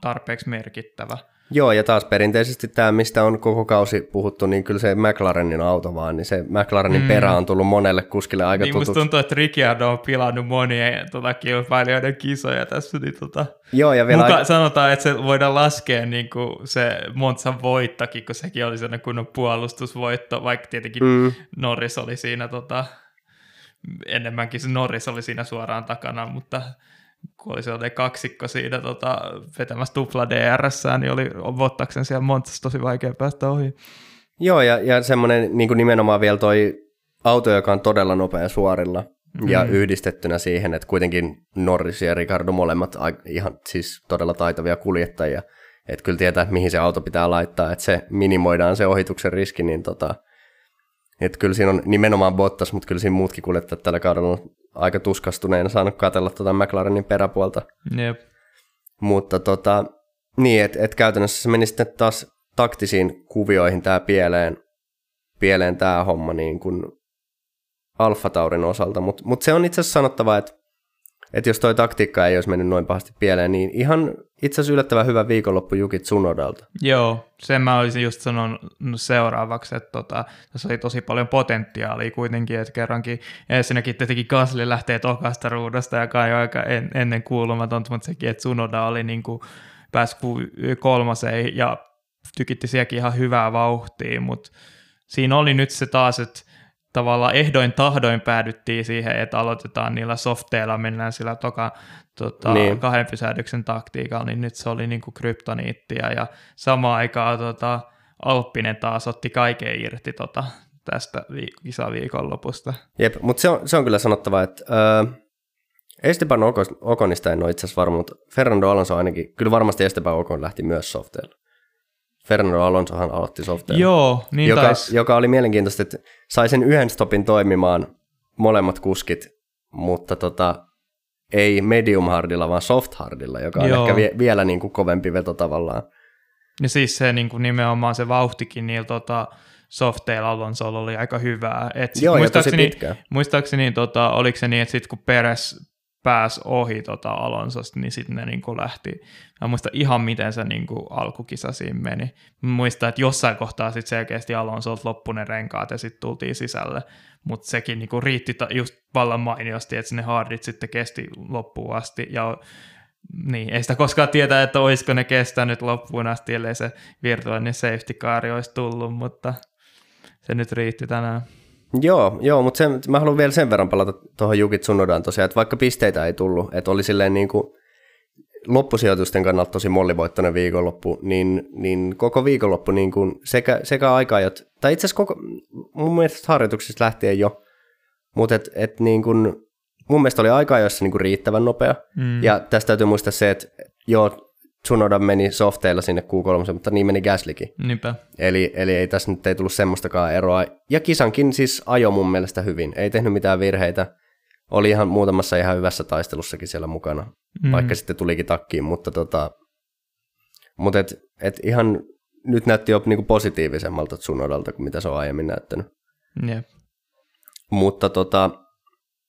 tarpeeksi merkittävä. Joo, ja taas perinteisesti tämä, mistä on koko kausi puhuttu, niin kyllä se McLarenin auto vaan, niin se McLarenin mm. perä on tullut monelle kuskille aika niin tutuksi. tuntuu, että Ricciardo on pilannut monien tota, kilpailijoiden kisoja tässä. Niin, tota, Joo, ja vielä muka, aika... sanotaan, että se voidaan laskea niin kuin se Monzan voittakin, kun sekin oli sellainen kunnon puolustusvoitto, vaikka tietenkin mm. Norris oli siinä tota, enemmänkin se Norris oli siinä suoraan takana, mutta kun oli sellainen kaksikko siinä tota, vetämässä tupla DRS, niin oli Bottaksen siellä Montsassa tosi vaikea päästä ohi. Joo, ja, ja semmoinen niin kuin nimenomaan vielä toi auto, joka on todella nopea suorilla, mm. ja yhdistettynä siihen, että kuitenkin Norris ja Ricardo molemmat ihan siis todella taitavia kuljettajia, että kyllä tietää, että mihin se auto pitää laittaa, että se minimoidaan se ohituksen riski, niin tota, että kyllä siinä on nimenomaan Bottas, mutta kyllä siinä muutkin kuljettajat tällä kaudella on aika tuskastuneena saanut katella tuota McLarenin peräpuolta. Yep. Mutta tota, niin, että et käytännössä se meni sitten taas taktisiin kuvioihin tämä pieleen, pieleen tämä homma niin kuin Alfa Taurin osalta, mutta mut se on itse asiassa sanottava, että että jos toi taktiikka ei olisi mennyt noin pahasti pieleen, niin ihan itse asiassa yllättävän hyvä viikonloppu Jukit Tsunodalta. Joo, sen mä olisin just sanonut seuraavaksi, että tota, tässä oli tosi paljon potentiaalia kuitenkin, että kerrankin ensinnäkin tietenkin Gasly lähtee tokasta ruudosta, joka on aika en, ennen kuulumatonta, mutta sekin, että Tsunoda oli niin kuin, kolmaseen ja tykitti sielläkin ihan hyvää vauhtia, mutta siinä oli nyt se taas, että tavallaan ehdoin tahdoin päädyttiin siihen, että aloitetaan niillä softeilla, mennään sillä toka, tota, niin. kahden pysähdyksen taktiikalla, niin nyt se oli niin kuin kryptoniittia ja samaan aikaan tota, Alppinen taas otti kaiken irti tota, tästä vi- kisaviikonlopusta. Jep, mutta se on, se on kyllä sanottava, että öö, Esteban Okonista en ole itse asiassa varma, mutta Fernando Alonso ainakin, kyllä varmasti Esteban Okon lähti myös softeilla. Fernando Alonsohan aloitti softeilla. Joo, niin joka, tais. joka oli mielenkiintoista, että sai sen yhden stopin toimimaan molemmat kuskit, mutta tota, ei medium hardilla, vaan soft hardilla, joka on Joo. ehkä vie, vielä niin kuin kovempi veto tavallaan. Ja siis se niin kuin nimenomaan se vauhtikin niillä tota, softeilla Alonsolla oli aika hyvää. Et Joo, ja tosi pitkä. Muistaakseni tota, oliko se niin, että sitten kun Peres pääsi ohi tota Alonsosta, niin sitten ne niin kuin lähti. Mä muista ihan miten se niin kuin alkukisa siinä meni. Mä muistan, että jossain kohtaa sitten selkeästi Alonsolta loppui ne renkaat ja sitten tultiin sisälle. Mutta sekin niin kuin riitti ta- just vallan mainiosti, että ne hardit sitten kesti loppuun asti. Ja niin, ei sitä koskaan tietää, että olisiko ne kestänyt loppuun asti, ellei se virtuaalinen safety car olisi tullut, mutta se nyt riitti tänään. Joo, joo mutta sen, mä haluan vielä sen verran palata tuohon Jukit Sunnodaan tosiaan, että vaikka pisteitä ei tullut, että oli silleen niin kuin loppusijoitusten kannalta tosi mollivoittoinen viikonloppu, niin, niin koko viikonloppu niin kuin sekä, sekä aika, tai itse asiassa koko, mun mielestä harjoituksista lähtien jo, mutta et, et niin kuin, mun mielestä oli aika jossa niin kuin riittävän nopea, mm. ja tästä täytyy muistaa se, että joo, Tsunoda meni softeilla sinne Q3, mutta niin meni Gaslykin. Niinpä. Eli, eli ei tässä nyt ei tullut semmoistakaan eroa. Ja kisankin siis ajo mun mielestä hyvin. Ei tehnyt mitään virheitä. Oli ihan muutamassa ihan hyvässä taistelussakin siellä mukana, mm. vaikka sitten tulikin takkiin, mutta tota, mutta et, et ihan nyt näytti jo niinku positiivisemmalta Tsunodalta kuin mitä se on aiemmin näyttänyt. Yep. Mutta tota,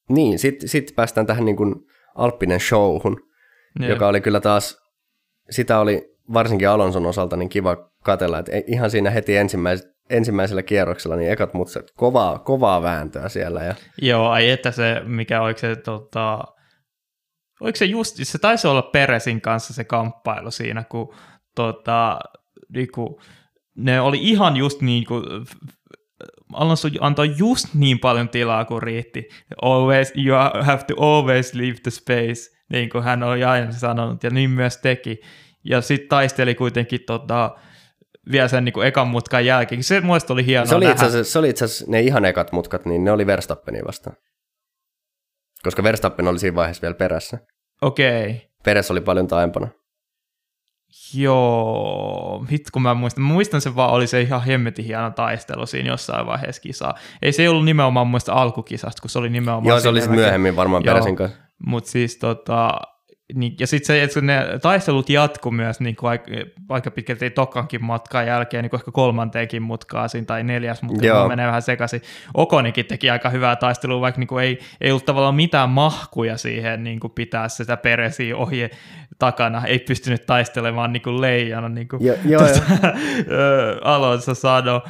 niin, sitten sit päästään tähän niinku Alppinen showhun, yep. joka oli kyllä taas sitä oli varsinkin Alonson osalta niin kiva katella, että ihan siinä heti ensimmäis, ensimmäisellä kierroksella niin ekat mutset, kovaa, kovaa vääntöä siellä. Ja... Joo, ai että se, mikä oliko se, tota, oliko se just, se taisi olla Peresin kanssa se kamppailu siinä, kun tota, niinku, ne oli ihan just niin kuin, Alonso antoi just niin paljon tilaa kuin riitti. Always, you have to always leave the space niin kuin hän oli aina sanonut, ja niin myös teki. Ja sitten taisteli kuitenkin tota, vielä sen niin kuin ekan mutkan jälkeen. Se muista oli hienoa se oli, itse asiassa, se oli itse asiassa ne ihan ekat mutkat, niin ne oli Verstappenia vastaan. Koska Verstappen oli siinä vaiheessa vielä perässä. Okei. Okay. Perässä oli paljon taempana. Joo, hit kun mä muistan. Mä muistan sen vaan, oli se ihan hemmetin hieno taistelu siinä jossain vaiheessa kisaa. Ei se ollut nimenomaan muista alkukisasta, kun se oli nimenomaan... Joo, se oli myöhemmin varmaan Peräsin kanssa. Mutta siis tota, niin, ja sitten se, että ne taistelut jatku myös niin kuin aika, aika pitkälti tokankin matkan jälkeen, niin kuin ehkä kolmanteenkin mutkaasiin tai neljäs, mutta menee vähän sekaisin. Okonikin teki aika hyvää taistelua, vaikka niin kuin ei, ei ollut tavallaan mitään mahkuja siihen niin kuin pitää sitä peresiä ohi takana. Ei pystynyt taistelemaan niin kuin leijana, niin kuin jo, jo, tuota, Alonso sanoi,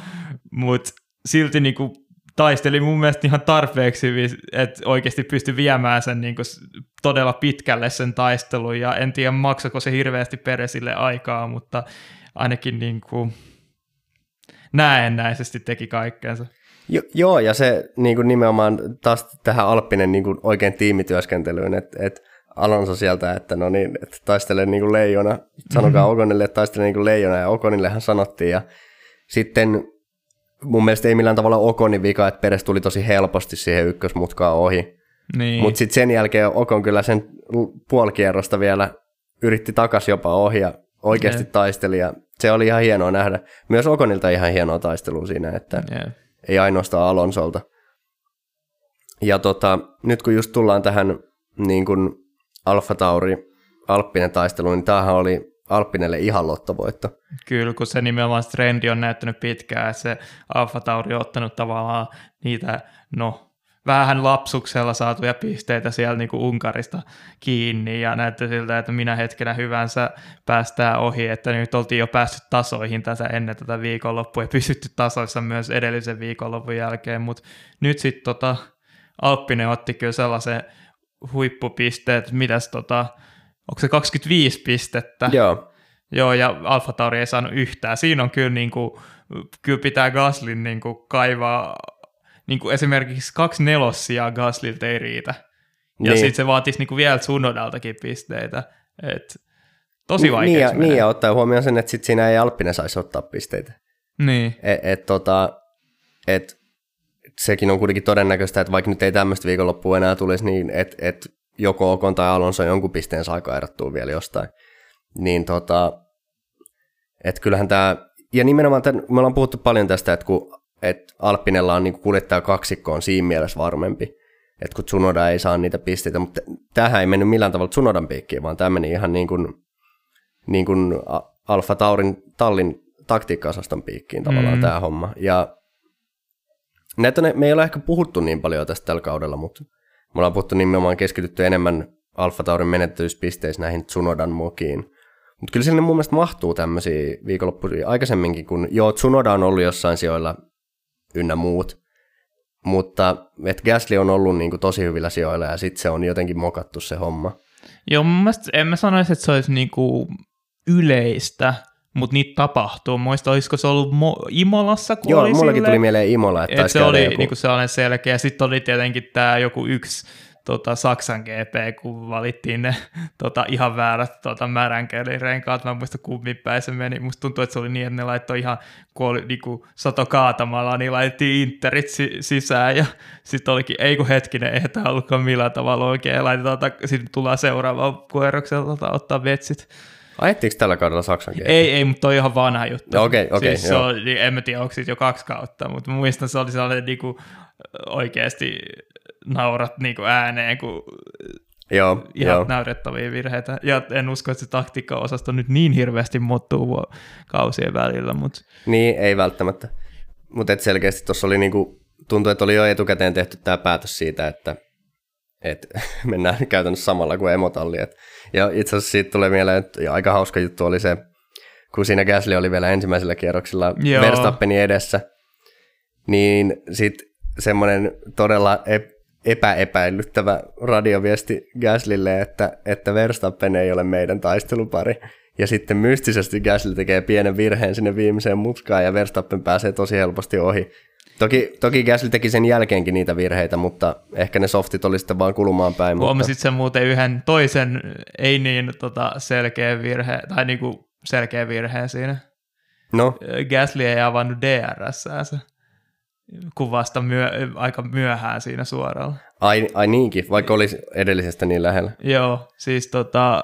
mutta silti niin kuin taisteli mun mielestä ihan tarpeeksi, että oikeasti pystyi viemään sen niin kuin todella pitkälle sen taistelun, ja en tiedä maksako se hirveästi Peresille aikaa, mutta ainakin niin kuin näennäisesti teki kaikkeensa. Jo, joo, ja se niin kuin nimenomaan taas tähän Alppinen niin kuin oikein tiimityöskentelyyn, että et Alonso sieltä, että no niin, että taistelee niin kuin leijona, sanokaa mm-hmm. Okonille, että taistelee niin kuin leijona, ja Okonillehan sanottiin, ja sitten mun mielestä ei millään tavalla Okonin vika, että Peres tuli tosi helposti siihen ykkösmutkaan ohi. Niin. Mutta sitten sen jälkeen Okon kyllä sen puolikierrosta vielä yritti takas jopa ohi ja oikeasti yeah. taisteli ja se oli ihan hienoa nähdä. Myös Okonilta ihan hienoa taistelua siinä, että yeah. ei ainoastaan Alonsolta. Ja tota, nyt kun just tullaan tähän niin kuin Alfa Tauri Alppinen taisteluun, niin tämähän oli Alppinelle ihan lottovoitto. Kyllä, kun se nimenomaan trendi on näyttänyt pitkään, että se Alfa Tauri on ottanut tavallaan niitä, no vähän lapsuksella saatuja pisteitä siellä niin kuin Unkarista kiinni ja näytti siltä, että minä hetkenä hyvänsä päästään ohi, että nyt oltiin jo päässyt tasoihin tässä ennen tätä viikonloppua ja pysytty tasoissa myös edellisen viikonlopun jälkeen, mutta nyt sitten tota, Alppinen otti kyllä sellaisen huippupisteet, mitäs tota, onko se 25 pistettä? Joo. Joo, ja Alfa Tauri ei saanut yhtään. Siinä on kyllä, niin kuin, kyllä pitää Gaslin niin kuin, kaivaa niin kuin esimerkiksi kaksi nelossia Gaslilta ei riitä. Ja Niin. sitten se vaatisi niin kuin vielä Tsunodaltakin pisteitä. Et, tosi vaikea. Niin ja, niin ja ottaa huomioon sen, että sit siinä ei Alppinen saisi ottaa pisteitä. niin. Et, et, tota, et, sekin on kuitenkin todennäköistä, että vaikka nyt ei tämmöistä viikonloppua enää tulisi, niin että et joko Okon tai Alonso jonkun pisteen saa kairattua vielä jostain. Niin tota, että kyllähän tämä, ja nimenomaan tämän, me ollaan puhuttu paljon tästä, että kun et Alppinella on niin kuljettaja kaksikko on siinä mielessä varmempi, että kun Tsunoda ei saa niitä pisteitä, mutta tähän ei mennyt millään tavalla Tsunodan piikkiin, vaan tämä meni ihan niin kuin, niin kuin Alfa Taurin tallin taktiikka-osaston piikkiin tavallaan Mm. tämä homma. Ja näitä me ei ole ehkä puhuttu niin paljon tästä tällä kaudella, mutta me ollaan puhuttu nimenomaan keskitytty enemmän Alfa Taurin menettelyspisteissä näihin Tsunodan mokiin. Mutta kyllä sinne mun mielestä mahtuu tämmöisiä viikonloppuja aikaisemminkin, kun joo, Tsunoda on ollut jossain sijoilla ynnä muut, mutta et Gasly on ollut niinku tosi hyvillä sijoilla ja sitten se on jotenkin mokattu se homma. Joo, mun mielestä en mä sanoisi, että se olisi niinku yleistä, mutta niitä tapahtuu. Muista, olisiko se ollut Mo- Imolassa, kun Joo, oli mullakin silleen, tuli mieleen Imola, että taisi se oli joku- niinku sellainen selkeä. Sitten oli tietenkin tämä joku yksi tota, Saksan GP, kun valittiin ne tota, ihan väärät tota, märänkälirenkaat. Mä en muista kummin päin se meni. Musta tuntuu, että se oli niin, että ne laittoi ihan, kun oli niinku, sato kaatamalla, niin laitettiin interit si- sisään ja sitten olikin, ei kun hetkinen, ei tämä ollutkaan millään tavalla oikein. Laitetaan, ta- sitten tullaan seuraavaan kierroksella tota, ottaa vetsit. Ajettiinko tällä kaudella Saksan kieltä? Ei, ei, mutta toi on ihan vanha juttu. No okei, okei, siis se joo. on, niin en mä tiedä, onko siitä jo kaksi kautta, mutta muistan, se oli sellainen niinku, oikeasti naurat niinku ääneen, kun Joo, ihan joo. naurettavia virheitä. Ja en usko, että se taktiikka-osasto nyt niin hirveästi muuttuu kausien välillä, mutta Niin, ei välttämättä. Mutta et selkeästi tuossa oli niinku, tuntui, että oli jo etukäteen tehty tämä päätös siitä, että et mennään käytännössä samalla kuin emotalli. Et, ja itse asiassa siitä tulee mieleen, että aika hauska juttu oli se, kun siinä Gasly oli vielä ensimmäisellä kierroksella Joo. Verstappenin edessä, niin sitten semmoinen todella ep- epäepäilyttävä radioviesti Gaslylle, että, että Verstappen ei ole meidän taistelupari. Ja sitten mystisesti Gasly tekee pienen virheen sinne viimeiseen mutkaan ja Verstappen pääsee tosi helposti ohi. Toki, toki Gasly teki sen jälkeenkin niitä virheitä, mutta ehkä ne softit oli sitten vaan kulumaan päin. Mutta, huomasit sen muuten yhden toisen ei niin tota, selkeä virhe, tai niinku selkeä virheen siinä. no, Gasly ei avannut DRS-äänsä, kun vasta myö, aika myöhään siinä suoralla. ai, ai niinkin, vaikka olisi edellisestä niin lähellä. Joo, siis, tota,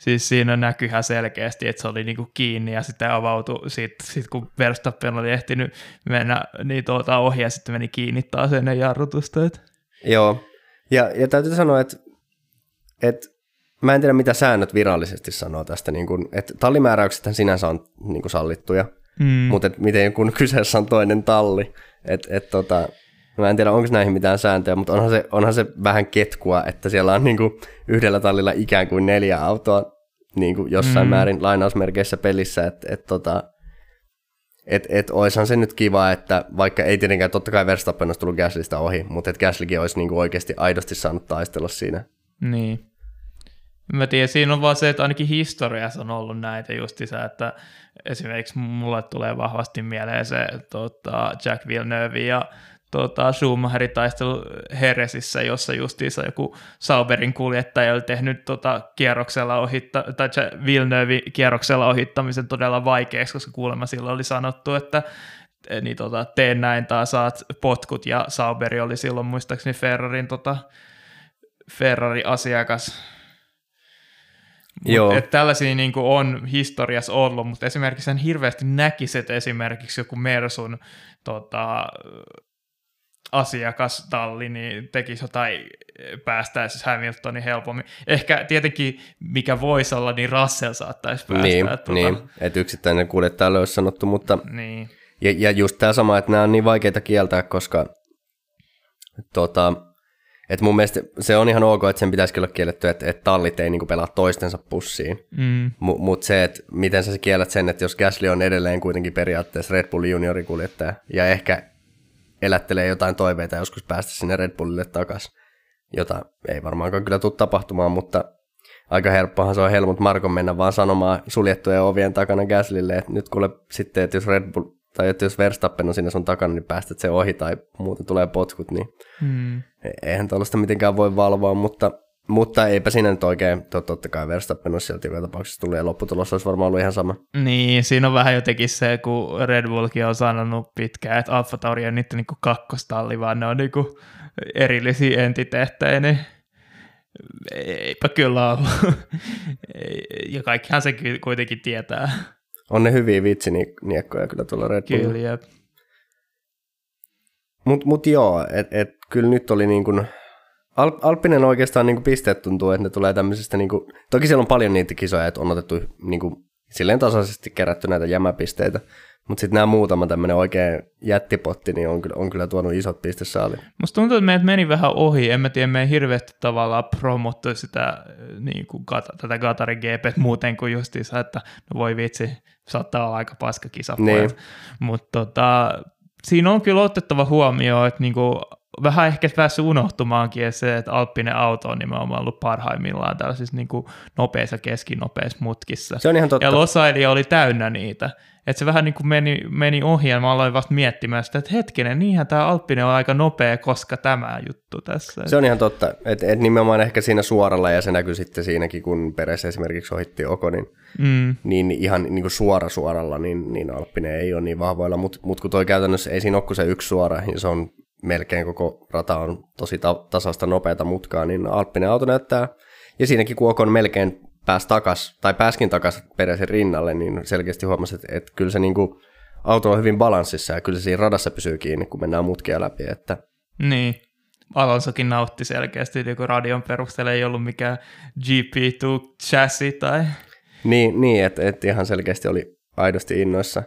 siis siinä näkyy ihan selkeästi, että se oli niinku kiinni ja sitten avautui, sit, sit kun Verstappen oli ehtinyt mennä niin tuota ohi ja sitten meni kiinni taas ennen jarrutusta. Et. Joo, ja, ja täytyy sanoa, että, että mä en tiedä mitä säännöt virallisesti sanoo tästä, niin kun, että tallimääräyksethän sinänsä on niin sallittuja, Mm. mutta että miten kun kyseessä on toinen talli, että et, tota, mä en tiedä onko näihin mitään sääntöjä, mutta onhan se, onhan se vähän ketkua, että siellä on niin kuin yhdellä tallilla ikään kuin neljä autoa niin kuin jossain Mm. määrin lainausmerkeissä pelissä, että et, tota, et, et oishan se nyt kiva, että vaikka ei tietenkään totta kai Verstappen olisi tullut Gaslystä ohi, mutta että Gaslykin olisi niinku oikeasti aidosti saanut taistella siinä. Niin. Mä tiedän, siinä on vaan se, että ainakin historiassa on ollut näitä justiinsa, että esimerkiksi mulle tulee vahvasti mieleen se tota, Jack Villeneuve ja tota, Schumacherin taistelu Heresissä, jossa justiinsa joku Sauberin kuljettaja oli tehnyt tota, kierroksella ohitta, tai Villeneuve kierroksella ohittamisen todella vaikeaksi, koska kuulemma silloin oli sanottu, että niin tota, tee näin tai saat potkut, ja Sauberi oli silloin muistaakseni Ferrarin tota, Ferrari-asiakas. Mut Joo. Et tällaisia niin on historiassa ollut, mutta esimerkiksi sen hirveästi näkisi, että esimerkiksi joku Mersun tota, asiakastalli niin tekisi jotain, päästäisi Hamiltonin helpommin. Ehkä tietenkin, mikä voisi olla, niin Russell saattaisi päästä. niin, että, niin, että yksittäinen kuljettaja olisi sanottu, mutta niin. ja, ja just tämä sama, että nämä on niin vaikeita kieltää, koska tota, että mun mielestä se on ihan ok, että sen pitäisi olla kielletty, että, että tallit ei niinku pelaa toistensa pussiin. Mm, Mutta se, että miten sä kiellät sen, että jos Gasly on edelleen kuitenkin periaatteessa Red Bull juniorikuljettaja ja ehkä elättelee jotain toiveita joskus päästä sinne Red Bullille takaisin, jota ei varmaankaan kyllä tule tapahtumaan, mutta aika helppohan se on Helmut Markon mennä vaan sanomaan suljettujen ovien takana Gaslylle, että nyt kuule sitten, että jos Red Bull tai että jos Verstappen on siinä sun takana, niin päästät se ohi tai muuten tulee potkut, niin Mm. e- eihän tuollaista mitenkään voi valvoa, mutta, mutta eipä siinä nyt oikein, tot- totta kai Verstappen olisi sieltä joka tapauksessa tullut ja lopputulos olisi varmaan ollut ihan sama. Niin, siinä on vähän jotenkin se, kun Red Bullkin on sanonut pitkään, että Alfa Tauri on niitä niinku kakkostalli, vaan ne on niinku erillisiä entiteettejä, niin eipä kyllä ollut. ja kaikkihan se kuitenkin tietää. On ne hyviä vitsiniekkoja kyllä tuolla Red Bullilla. Kyllä, jep. Mutta mut joo, että et, kyllä nyt oli niin kuin, Al, Alppinen oikeastaan niin kuin pisteet tuntuu, että ne tulee tämmöisestä, niin kuin, toki siellä on paljon niitä kisoja, että on otettu niin kuin, silleen tasaisesti kerätty näitä jämäpisteitä, mutta sitten nämä muutama tämmöinen oikein jättipotti, niin on kyllä, on kyllä tuonut isot pistesaalit. Musta tuntuu, että meidät meni vähän ohi. En mä tiedä, me ei hirveästi tavallaan promottu sitä niin kuin tätä Gatarin GP muuten kuin justiinsa, että no voi vitsi, saattaa olla aika paska kisa. Niin. Mutta tota, siinä on kyllä otettava huomioon, että niinku, vähän ehkä päässyt unohtumaankin se, että Alppinen auto on nimenomaan ollut parhaimmillaan tällaisissa niinku nopeissa keskinopeissa mutkissa. Se on ihan totta. Ja Losailia oli täynnä niitä. Että se vähän niin kuin meni, meni ohi ja mä aloin vasta miettimään sitä, että hetkinen, niinhän tämä Alppinen on aika nopea, koska tämä juttu tässä. Se on ihan totta, että et nimenomaan ehkä siinä suoralla, ja se näkyy sitten siinäkin, kun Peres esimerkiksi ohitti Okonin, Mm, niin ihan niin kuin suora suoralla, niin, niin Alppinen ei ole niin vahvoilla, mutta mut kun toi käytännössä ei siinä ole kuin se yksi suora, niin se on melkein koko rata on tosi ta- tasasta nopeata mutkaa, niin Alppinen auto näyttää, ja siinäkin kun Okon melkein pääsi takas, tai pääskin takas Peresin rinnalle, niin selkeästi huomasi, että, että kyllä se niin kuin, auto on hyvin balanssissa, ja kyllä se siinä radassa pysyy kiinni, kun mennään mutkia läpi, että niin. Alonsokin nautti selkeästi, niin kun radion perusteella ei ollut mikään GP2 chassis tai... Niin, niin että et ihan selkeästi oli aidosti innoissa.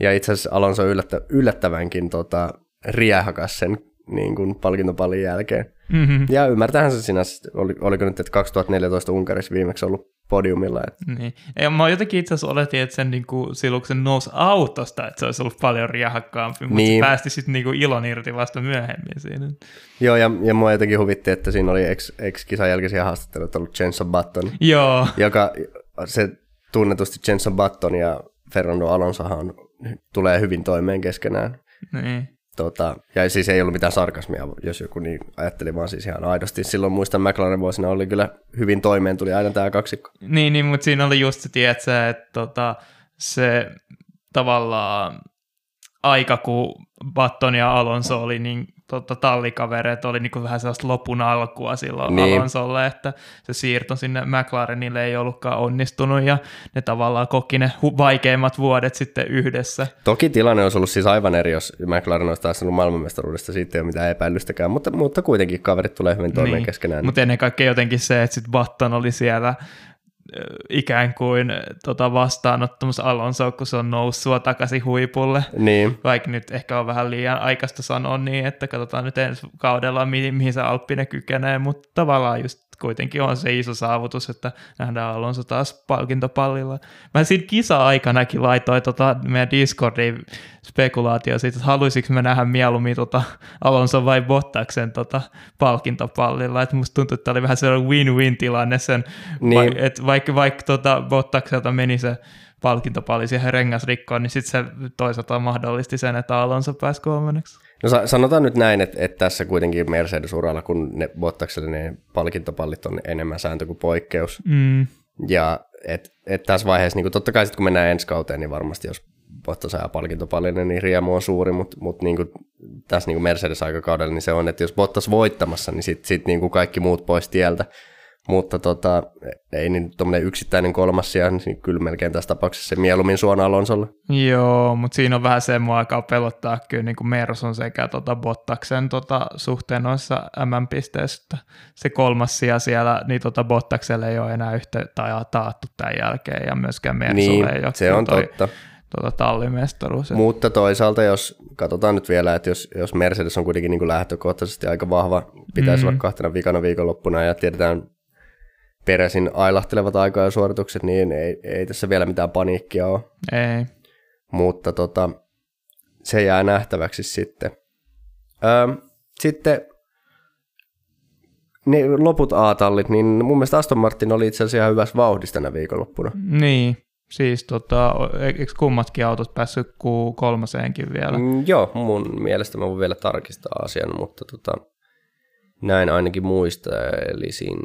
Ja itse asiassa Alonso yllättä, yllättävänkin tota, riähakas sen niin kuin palkintopallin jälkeen. Mm-hmm. Ja ymmärtähän se oli, oliko nyt, että 2014 Unkarissa viimeksi ollut podiumilla. Että, Niin. Ja mä jotenkin itse asiassa oletin, että sen niinku, silloin kun se nousi autosta, että se olisi ollut paljon riehakkaampi, mutta Niin. se päästi sitten niinku ilon irti vasta myöhemmin siinä. joo, ja, ja mua jotenkin huvitti, että siinä oli ex, ex-kisan jälkeisiä haastatteluita ollut Jenson Button, Joo, joka se tunnetusti Jenson Button ja Fernando Alonsohan tulee hyvin toimeen keskenään. niin. Tota, ja siis ei ollut mitään sarkasmia, jos joku niin ajatteli, vaan siis ihan aidosti. Silloin muistan McLaren vuosina oli kyllä hyvin toimeen, tuli aina tämä kaksikko. Niin, niin mutta siinä oli just se, tiedätkö, että tota, se tavallaan aika, kun Batton ja Alonso oli niin tota, tallikavereet, oli niin vähän sellaista lopun alkua silloin Niin. Alonsolle, että se siirto sinne McLarenille ei ollutkaan onnistunut ja ne tavallaan koki ne vaikeimmat vuodet sitten yhdessä. Toki tilanne olisi ollut siis aivan eri, jos McLaren olisi taas ollut maailmanmestaruudesta, siitä ei ole mitään epäilystäkään, mutta, mutta kuitenkin kaverit tulee hyvin toimeen niin. keskenään. Mutta ennen kaikkea jotenkin se, että sitten Batton oli siellä ikään kuin tota vastaanottamassa Alonso, kun se on noussut takaisin huipulle. Niin, Vaikka nyt ehkä on vähän liian aikaista sanoa niin, että katsotaan nyt ensi kaudella, mihin, mihin se Alppinen kykenee, mutta tavallaan just kuitenkin on se iso saavutus, että nähdään Alonso taas palkintopallilla. Mä siinä kisa-aikanakin laitoin tota meidän Discordiin spekulaatio siitä, että haluaisinko mä nähdä mieluummin tota Alonso vai Bottaksen tota palkintopallilla. Et musta tuntuu, että tämä oli vähän sellainen win-win tilanne sen, Niin. vai, et vaikka, vaikka tota Bottakselta meni se palkintopalli siihen rengasrikkoon, niin sitten se toisaalta mahdollisti sen, että Alonso pääsi kolmanneksi. No sa- sanotaan nyt näin, että, että tässä kuitenkin Mercedes-uralla, kun ne Bottakselle ne palkintopallit on enemmän sääntö kuin poikkeus. Mm. Ja että et tässä vaiheessa, niin totta kai sitten kun mennään ensi kauteen, niin varmasti jos Bottas saa palkintopallinen, niin riemu on suuri, mutta mut niin tässä niin Mercedes-aikakaudella niin se on, että jos Bottas voittamassa, niin sitten sit niin kaikki muut pois tieltä. Mutta tota, ei niin tuommoinen yksittäinen kolmas sija, niin kyllä melkein tässä tapauksessa se mieluummin suona Alonsolle. Joo, mutta siinä on vähän se mua aikaa pelottaa kyllä niin kuin Merson sekä tota Bottaksen tota, suhteen noissa MM-pisteissä, että se kolmas sija siellä, niin tota Bottakselle ei ole enää yhtä tai taattu tämän jälkeen ja myöskään Mersulle Niin, ei ole se on toi, totta. Tota, tallimestaruus. Mutta toisaalta, jos katsotaan nyt vielä, että jos, jos Mercedes on kuitenkin niin kuin lähtökohtaisesti aika vahva, pitäisi Mm. olla kahtena vikana viikonloppuna ja tiedetään Peresin ailahtelevat aika ja suoritukset, niin ei, ei tässä vielä mitään paniikkia ole. Ei. Mutta tota, se jää nähtäväksi sitten. Öö, sitten ne loput A-tallit, niin mun mielestä Aston Martin oli itse asiassa ihan hyvässä vauhdissa tänä viikonloppuna. Niin, Siis tota, eikö kummatkin autot päässyt Q3 vielä? Mm, joo, mun mielestä mä voin vielä tarkistaa asian, mutta tota, näin ainakin muistelisin.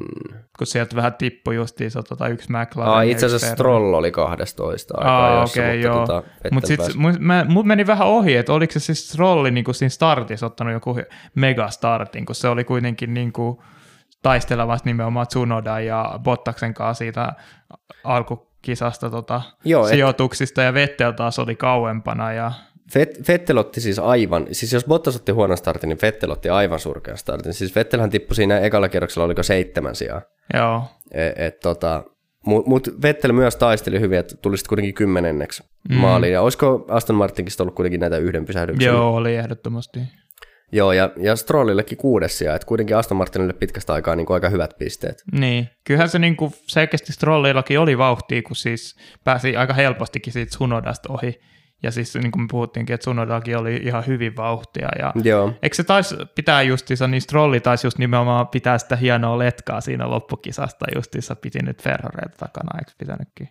Kun sieltä vähän tippui justiinsa tota yksi McLaren. Aa, itse asiassa Stroll oli 12 aikaa Aa, jossa, okei, mutta joo. tota, Mutta sitten pääsi- mut meni vähän ohi, että oliko se siis Strolli niin siinä startissa ottanut joku megastartin, kun se oli kuitenkin niin kuin taistelemassa nimenomaan Tsunoda ja Bottaksen kanssa siitä alkukisasta tota, Joo, et- sijoituksista, ja Vettel taas oli kauempana. Ja, Vettel otti siis aivan, siis jos Bottas otti huonon startin, niin Vettel otti aivan surkean startin. Siis Vettelhän tippui siinä ekalla kierroksella, oliko seitsemän sijaa. joo, Et, et, tota, Mutta mut Vettel myös taisteli hyvin, että tuli sitten kuitenkin kymmenenneksi mm. maaliin. Ja olisiko Aston Martinkin ollut kuitenkin näitä yhden pysähdyksen? joo, oli ehdottomasti. Joo, ja, ja Strollillekin kuudes sija, että kuitenkin Aston Martinille pitkästä aikaa niin kuin aika hyvät pisteet. Niin, kyllähän se niinku selkeästi Strollillakin oli vauhtia, kun siis pääsi aika helpostikin siitä Tsunodasta ohi. Ja siis niin kuin me puhuttiinkin, että Tsunodakin oli ihan hyvin vauhtia. Ja Joo, Eikö se taisi pitää justiinsa, niin Strolli taisi just nimenomaan pitää sitä hienoa letkaa siinä loppukisasta justiinsa piti nyt Ferrareita takana, eikö pitänytkin?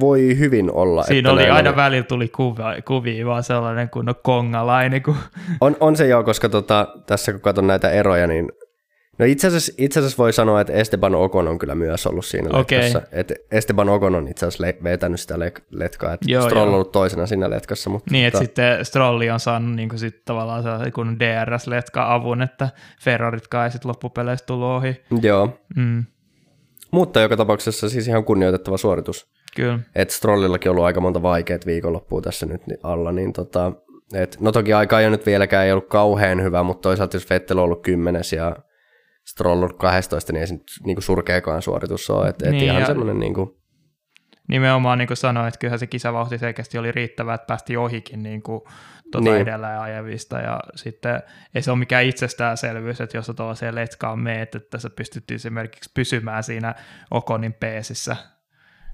voi hyvin olla. Siinä että oli aina välillä tuli kuva, kuvia, vaan sellainen kunnon kongalainen. Kun... On, on se joo, koska tota, tässä kun katson näitä eroja, niin no itse asiassa, itse asiassa voi sanoa, että Esteban Ocon on kyllä myös ollut siinä Okei. letkassa. Että Esteban Ocon on itse asiassa le- vetänyt sitä le- letkaa, että Joo, Stroll on ollut toisena siinä letkassa. Mutta Niin, että tota, sitten Strolli on saanut niin kuin sit tavallaan kun DRS-letka-avun, että Ferraritkaan ei sitten loppupeleissä tullut ohi. Joo, Mm, mutta joka tapauksessa siis ihan kunnioitettava suoritus. kyllä. Et Strollillakin on ollut aika monta vaikeat viikonloppua tässä nyt alla, niin tota, et, no toki aika jo nyt vieläkään ei ollut kauhean hyvä, mutta toisaalta jos Vettel on ollut kymmenes ja On 12, niin ei se nyt niinku surkeakaan suoritus ole. Et, et Niin, ihan ja- semmoinen niinku, Nimenomaan niin kuin sanoin, että kyllähän se kisavauhti selkeästi oli riittävä, että päästiin ohikin niin kuin, tuota Niin. niin. edellä ajavista. Ja sitten ei se ole mikään itsestäänselvyys, että jos sä tuollaiseen letkaan meet, että sä pystyt esimerkiksi pysymään siinä Okonin peesissä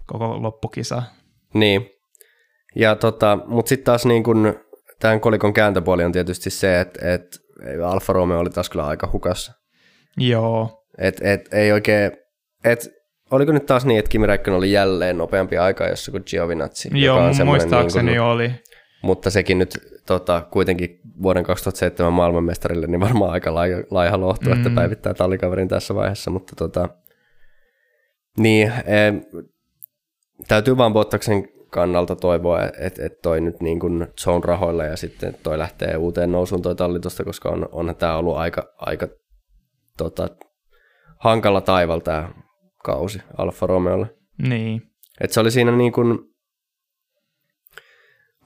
koko loppukisa. Niin. Ja tota, mutta sitten taas niin kun, tämän kolikon kääntöpuoli on tietysti se, että et Alfa Romeo oli taas kyllä aika hukassa. Joo, Et, et, ei oikein, et, oliko nyt taas niin, että Kimi Räikkönen oli jälleen nopeampi aika jossa kuin Giovinazzi, Joo on semmoinen muistaakseni niin kun, oli. mutta sekin nyt tota, kuitenkin vuoden 2007 maailmanmestarille niin varmaan aika laiha, laiha lohtu, mm. että päivittää tallikaverin tässä vaiheessa, mutta tota, niin, e, täytyy vaan Bottaksen kannalta toivoa, että et toi nyt niin kuin zone rahoilla ja sitten toi lähtee uuteen nousuun toi tallitusta, koska on, onhan tämä ollut aika, aika tota, hankala taival tämä kausi Alfa Romeolle. Niin. Et se oli siinä niin kuin,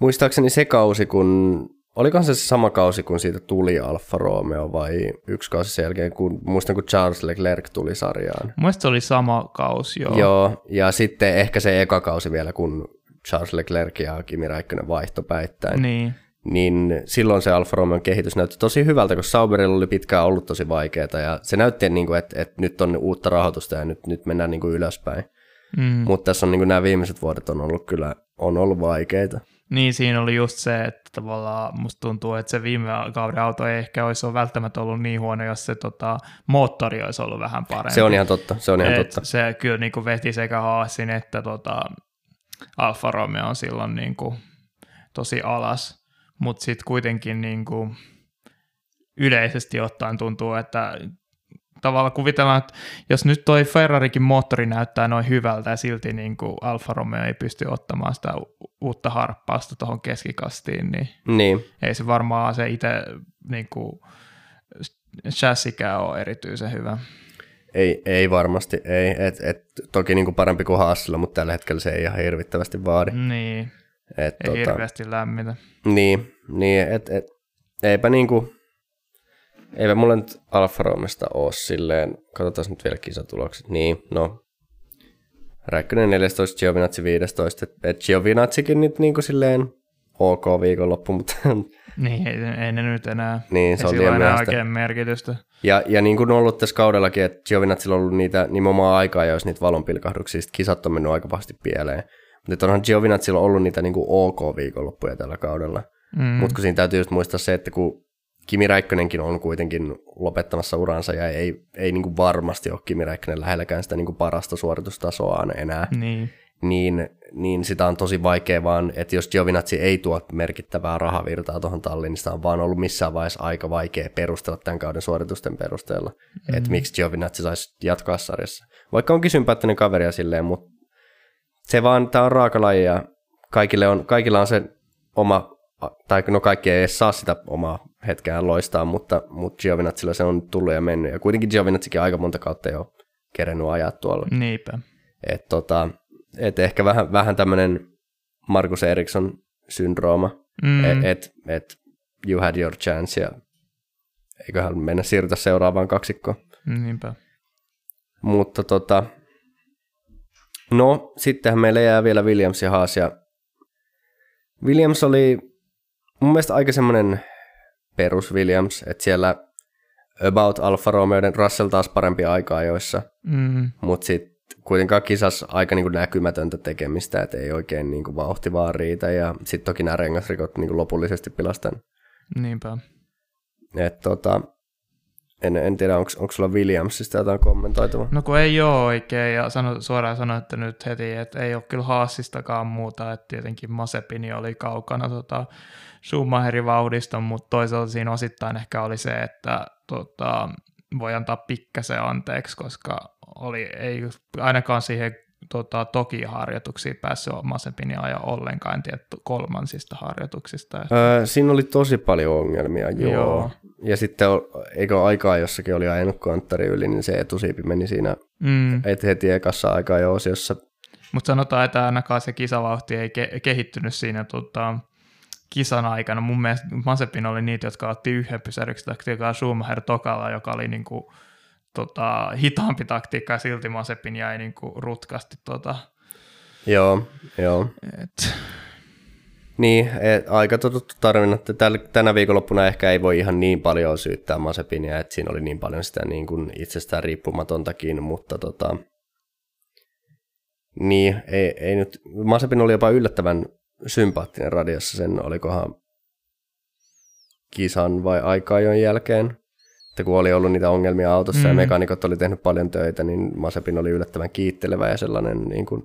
muistaakseni se kausi, kun, olikohan se sama kausi, kun siitä tuli Alfa Romeo vai yksi kausi sen jälkeen, kun, muistan kun Charles Leclerc tuli sarjaan. Mielestäni se oli sama kausi, joo. Joo, ja sitten ehkä se eka kausi vielä, kun Charles Leclerc ja Kimi Räikkönen vaihto päittäin, Niin. Niin silloin se Alfa Romeon kehitys näytti tosi hyvältä, koska Sauberilla oli pitkään ollut tosi vaikeaa, ja se näytti, niin kuin, että, että nyt on uutta rahoitusta ja nyt, nyt mennään niin kuin ylöspäin. Mm. Mutta tässä on niin kuin nämä viimeiset vuodet on ollut kyllä on ollut vaikeita. Niin, siinä oli just se, että tavallaan musta tuntuu, että se viime kauden auto ei ehkä olisi ollut välttämättä ollut niin huono, jos se tota, moottori olisi ollut vähän parempi. Se on ihan totta, se on ihan Et totta. Se kyllä niin kuin veti sekä Haasin että tota, Alfa Romeo on silloin niin kuin tosi alas, mutta sitten kuitenkin niin kuin yleisesti ottaen tuntuu, että tavallaan kuvitellaan, että jos nyt toi Ferrarikin moottori näyttää noin hyvältä ja silti niin kuin Alfa Romeo ei pysty ottamaan sitä uutta harppausta tuohon keskikastiin, niin Niin, ei se varmaan se itse niin kuin, chassikään ole erityisen hyvä. ei, ei varmasti, ei. Et, et, toki niin kuin parempi kuin Haasilla, mutta tällä hetkellä se ei ihan hirvittävästi vaadi. Niin, Et, ei tota... hirveästi lämmitä. Niin, niin et, et, eipä niinku, eipä mulla nyt Alfa Romeosta ole silleen, katsotaan nyt vielä kisatulokset, niin no, Räikkönen 14, Giovinazzi 15, et, Giovinazzikin nyt niinku silleen ok viikonloppu, mutta Niin, ei, ei ne nyt enää, niin se ei on sillä enää oikein merkitystä. Ja, ja niin kuin on ollut tässä kaudellakin, että Giovinazzilla on ollut niitä nimenomaan aikaa, jos niitä valonpilkahduksia, kisat on mennyt aika pahasti pieleen. Mutta onhan Giovinazzilla ollut niitä niin kuin ok viikonloppuja tällä kaudella. Mm. Mutta kun siinä täytyy just muistaa se, että kun Kimi Räikkönenkin on kuitenkin lopettamassa uransa ja ei, ei niin kuin varmasti ole Kimi Räikkönen lähelläkään sitä niin kuin parasta suoritustasoaan enää, Niin, niin, niin sitä on tosi vaikea vaan, että jos Giovinazzi ei tuo merkittävää rahavirtaa tuohon talliin, niin sitä on vaan ollut missään vaiheessa aika vaikea perustella tämän kauden suoritusten perusteella, mm. että miksi Giovinazzi saisi jatkaa sarjassa. Vaikka onkin sympaattinen kaveri ja silleen, mutta se vaan, tämä on raakalaji ja kaikille on, kaikilla on se oma, tai no kaikki ei edes saa sitä omaa hetkeään loistaa, mutta, mutta Giovinazzilla se on tullut ja mennyt. Ja kuitenkin Giovinazzikin aika monta kautta jo kerennyt ajaa tuolla. Niinpä. Et tota, et ehkä vähän, vähän tämmöinen Markus Eriksson syndrooma, mm. että et, et you had your chance ja eiköhän mennä siirrytä seuraavaan kaksikkoon. Niinpä. Mutta tota, no sittenhän meillä jää vielä Williams ja Haas ja Williams oli mun mielestä aika semmoinen perus Williams, että siellä about Alfa Romeoiden Russell taas parempi aika joissa, mm. mutta sitten kuitenkaan kisas aika niin kuin näkymätöntä tekemistä, että ei oikein niin kuin vauhti vaan riitä, ja sitten toki nämä rengasrikot niin kuin lopullisesti pilastan. Niinpä. Et, tota, en, en tiedä, onko sulla Williamsista jotain kommentoitavaa? No kun ei ole oikein, ja sano, suoraan sanoin, että nyt heti, että ei ole kyllä Haasistakaan muuta, että tietenkin Masepini oli kaukana tota, Schumacherin vauhdista, mutta toisaalta siinä osittain ehkä oli se, että tota, voi antaa pikkasen anteeksi, koska oli, ei ainakaan siihen tota, toki harjoituksiin päässyt Masepini aja ollenkaan, en tiedä kolmansista harjoituksista. Öö, siinä oli tosi paljon ongelmia, joo. joo. Ja sitten eikö aikaa jossakin oli ajanut konttari yli, niin se etusiipi meni siinä mm. et heti ekassa aikaa jo osiossa. Mutta sanotaan, että ainakaan se kisavauhti ei ke- kehittynyt siinä tota, kisan aikana. Mun mielestä Masepin oli niitä, jotka otti yhden pysäryksi taktiikkaa Schumacher Tokalla, joka oli niinku, tota, hitaampi taktiikka ja silti Masepin jäi niinku rutkasti tota, Joo, joo. Et... Niin, et, aika totuttu täl, tänä viikonloppuna ehkä ei voi ihan niin paljon syyttää Masepinia, että siinä oli niin paljon sitä niin kuin itsestään riippumatontakin, mutta tota, niin, ei, ei nyt, Masepin oli jopa yllättävän sympaattinen radiossa sen, olikohan kisan vai aika-ajon jälkeen. Että kun oli ollut niitä ongelmia autossa mm. ja mekanikot oli tehnyt paljon töitä, niin Masepin oli yllättävän kiittelevä ja sellainen niin kuin,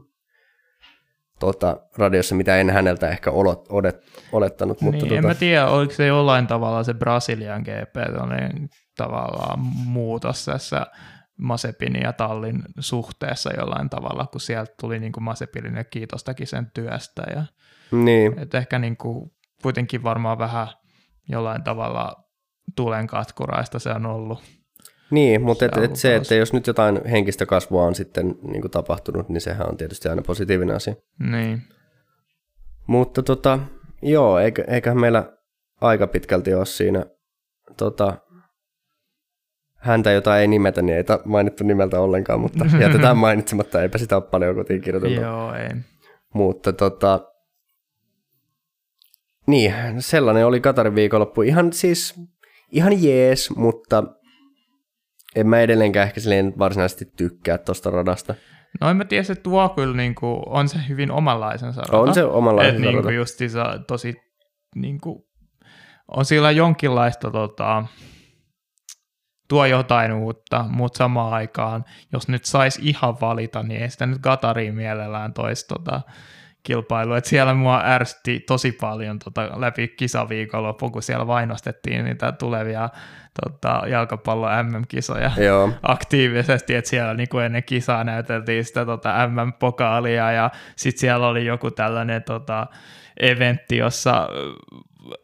tuota, radiossa, mitä en häneltä ehkä olot, odet, olettanut. Mutta niin, tuota... En mä tiedä, oliko se jollain tavalla se Brasilian GP tavallaan muutos tässä Masepin ja Tallin suhteessa jollain tavalla, kun sieltä tuli niin kuin Masepinin ja kiitostakin sen työstä. Ja, niin. Et ehkä niin kuin, kuitenkin varmaan vähän jollain tavalla tulen katkuraista se on ollut. Niin, mutta se, et, et se, että jos nyt jotain henkistä kasvua on sitten niin kuin tapahtunut, niin sehän on tietysti aina positiivinen asia. Niin. Mutta tota, joo, eikä, eiköhän meillä aika pitkälti ole siinä tota, häntä, jota ei nimetä, niin ei mainittu nimeltä ollenkaan, mutta jätetään mainitsematta, eipä sitä ole paljon kotiin kirjoiteltu. Joo, ei. Mutta tota, niin, sellainen oli Katarin viikonloppu. Ihan siis, ihan jees, mutta en mä edelleenkään ehkä silleen varsinaisesti tykkää tuosta radasta. No en mä tiedä, se tuo kyllä niin kuin, on se hyvin omanlaisensa rata. On se omanlaisensa niin kuin justiinsa tosi, niin kuin, on sillä jonkinlaista tota, tuo jotain uutta, mutta samaan aikaan, jos nyt saisi ihan valita, niin ei sitä nyt Gatariin mielellään toisi tota, kilpailu. Et siellä mua ärsytti tosi paljon tota, läpi kisaviikonlopun, kun siellä vainostettiin niitä tulevia tota, jalkapallon MM-kisoja Joo. aktiivisesti, että siellä niin kuin ennen kisaa näyteltiin sitä tota, MM-pokaalia ja sitten siellä oli joku tällainen tota, eventti, jossa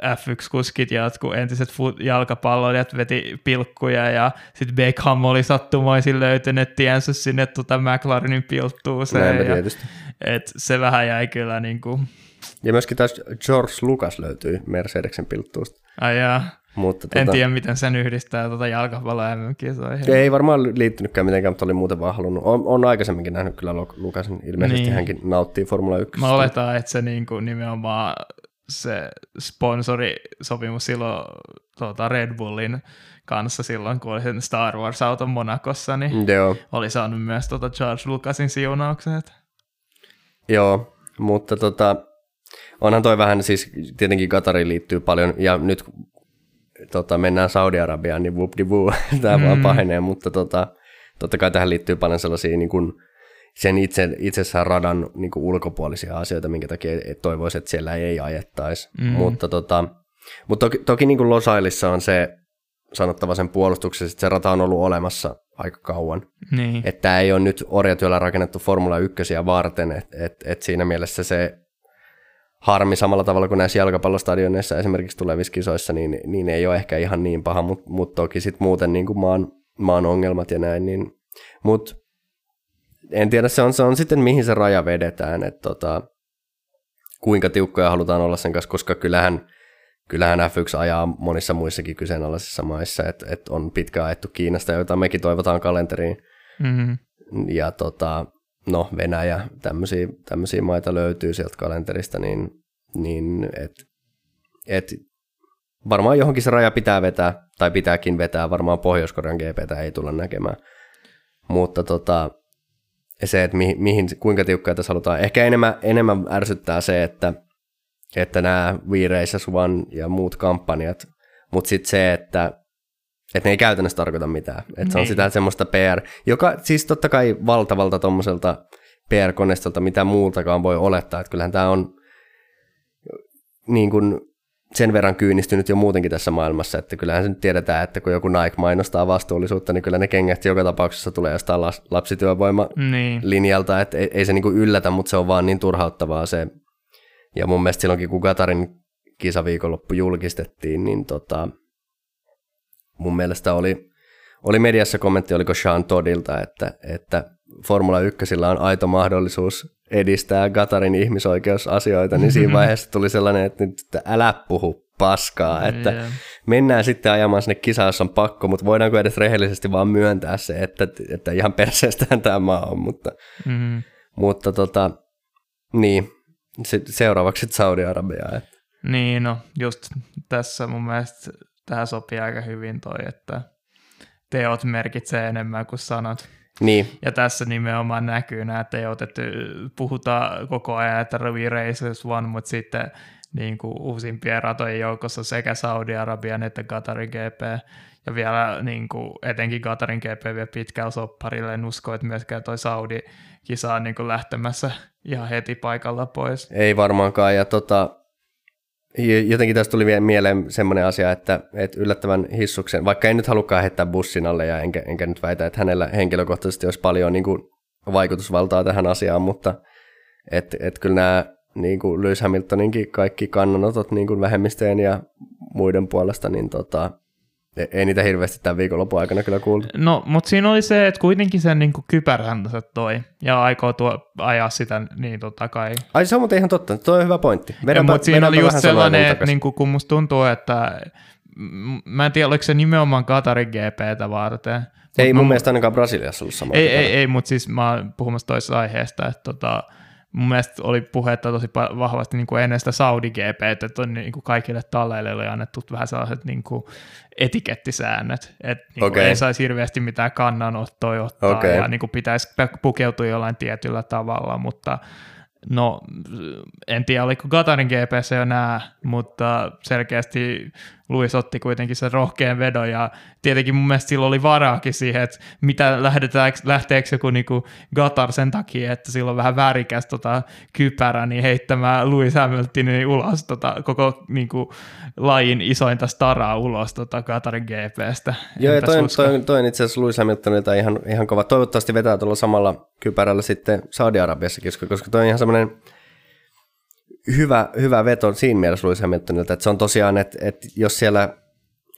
F1-kuskit ja jotkut entiset jalkapalloilijat veti pilkkuja ja sitten Beckham oli sattumoisin löytänyt tiensä sinne tuota McLarenin pilttuuseen. Näinpä tietysti. Et se vähän jäi kyllä niin kuin... Ja myöskin taas George Lucas löytyi Mercedeksen pilttuusta. Ai jaa. Mutta en tota... tiedä, miten sen yhdistää tuota jalkapallon MM-kisoihin. Ei varmaan liittynytkään mitenkään, mutta oli muuten vaan halunnut. On, on aikaisemminkin nähnyt kyllä Lukasin. Ilmeisesti niin. hänkin nauttii Formula 1. Mä oletan, että se niin kuin nimenomaan se sponsorisopimus silloin tuota Red Bullin kanssa silloin, kun oli sen Star Wars-auton Monakossa, niin Joo. oli saanut myös tuota George Lucasin siunaukset. Joo, mutta tota, onhan toi vähän, siis tietenkin Qatariin liittyy paljon, ja nyt tota, mennään Saudi-Arabiaan, niin whoop woo, tämä mm. vaan pahenee, mutta tota, totta kai tähän liittyy paljon sellaisia niin kuin, sen itse, itsessään radan niin kuin ulkopuolisia asioita, minkä takia toivoisi, että siellä ei ajettaisi. Mm. Mutta, tota, mutta toki, toki niin kuin Losailissa on se sanottava sen puolustuksessa, että se rata on ollut olemassa aika kauan. Niin. Että tämä ei ole nyt orjatyöllä rakennettu Formula 1 varten, että et, et siinä mielessä se harmi samalla tavalla kuin näissä jalkapallostadioneissa esimerkiksi tulevissa kisoissa, niin, niin ei ole ehkä ihan niin paha, mutta mut toki sitten muuten niin kuin maan, maan ongelmat ja näin, niin, mutta en tiedä, se on, se on sitten mihin se raja vedetään, että tota, kuinka tiukkoja halutaan olla sen kanssa, koska kyllähän, kyllähän F1 ajaa monissa muissakin kyseenalaisissa maissa, että, että on pitkään ajettu Kiinasta, joita mekin toivotaan kalenteriin. Mm-hmm. Ja tota, no Venäjä, tämmöisiä, tämmöisiä maita löytyy sieltä kalenterista, niin, niin et, et varmaan johonkin se raja pitää vetää, tai pitääkin vetää, varmaan Pohjois-Korean GPtä ei tulla näkemään. Mutta tota, se, että mihin, mihin, kuinka tiukkaa tässä halutaan. Ehkä enemmän, enemmän ärsyttää se, että, että nämä We Races One ja muut kampanjat, mutta sitten se, että, että ne ei käytännössä tarkoita mitään. Että niin. se on niin. sitä semmoista PR, joka siis totta kai valtavalta tuommoiselta PR-koneistolta, mitä muultakaan voi olettaa. Että kyllähän tämä on niin kuin sen verran kyynistynyt jo muutenkin tässä maailmassa, että kyllähän se nyt tiedetään, että kun joku Nike mainostaa vastuullisuutta, niin kyllä ne kengät joka tapauksessa tulee jostain lapsityövoimalinjalta, niin. että ei, ei se niinku yllätä, mutta se on vaan niin turhauttavaa se. Ja mun mielestä silloinkin, kun Katarin kisaviikonloppu julkistettiin, niin tota, mun mielestä oli, oli mediassa kommentti, oliko Sean Toddilta, että, että Formula 1 on aito mahdollisuus edistää Gatarin ihmisoikeusasioita, niin siinä vaiheessa tuli sellainen, että nyt että älä puhu paskaa, että yeah. mennään sitten ajamaan sinne kisaan, jos on pakko, mutta voidaanko edes rehellisesti vaan myöntää se, että, että ihan perseestään tämä maa on, mutta, mm. mutta tota, niin, seuraavaksi Saudi-Arabia. Että. Niin, no just tässä mun mielestä tämä sopii aika hyvin toi, että teot merkitsee enemmän kuin sanat. Niin. Ja tässä nimenomaan näkyy nämä teot, että puhutaan koko ajan, että Ruby Races One, mutta sitten niin kuin uusimpien ratojen joukossa sekä Saudi-Arabian että Qatarin GP. Ja vielä niin kuin, etenkin Qatarin GP vielä pitkällä sopparille. En usko, että myöskään toi Saudi-kisa on niin kuin lähtemässä ihan heti paikalla pois. Ei varmaankaan. Ja tota, Jotenkin tästä tuli vielä mieleen semmoinen asia, että, että yllättävän hissuksen, vaikka en nyt halukkaan heittää bussin alle ja enkä, enkä nyt väitä, että hänellä henkilökohtaisesti olisi paljon niin kuin, vaikutusvaltaa tähän asiaan, mutta että et kyllä nämä niin kuin Lewis Hamiltoninkin kaikki kannanotot niin kuin vähemmistöjen ja muiden puolesta, niin tota, ei niitä hirveästi tämän viikonlopun aikana kyllä kuultu. No, mutta siinä oli se, että kuitenkin sen niin kypärän se toi, ja aikoo tuo ajaa sitä, niin totta kai. Ai se on muuten ihan totta, tuo on hyvä pointti. Vedänpä, mutta siinä oli just sellainen, että niin kuin, kun musta tuntuu, että mä en tiedä, oliko se nimenomaan Qatarin GPtä varten. Ei mun, mun mielestä ainakaan Brasiliassa ollut sama. Ei, ei, ei, mutta siis mä oon puhumassa toisesta aiheesta, että tota, mun mielestä oli puhetta tosi vahvasti niin kuin ennen sitä Saudi GP, että on niin kuin kaikille talleille oli annettu vähän sellaiset niin kuin etikettisäännöt, että niin okay. ei saisi hirveästi mitään kannanottoja ottaa okay. ja niin kuin pitäisi pukeutua jollain tietyllä tavalla, mutta No, en tiedä, oliko Katarin GPS jo nää, mutta selkeästi Luis otti kuitenkin sen rohkean vedon ja tietenkin mun mielestä sillä oli varaakin siihen, että mitä lähdetään, lähteekö joku niinku Gatar sen takia, että sillä on vähän värikäs tota kypärä, niin heittämään Louis Hamiltonin ulos tota, koko niinku, lajin isointa staraa ulos tota Gatarin GPstä. Joo, ja toi, toi, toi, itse asiassa Louis Hamiltonilta ihan, ihan kova. Toivottavasti vetää tuolla samalla kypärällä sitten Saudi-Arabiassakin, koska toi on ihan semmoinen hyvä, hyvä veto siinä mielessä Lewis Hamiltonilta, että se on tosiaan, että, että jos siellä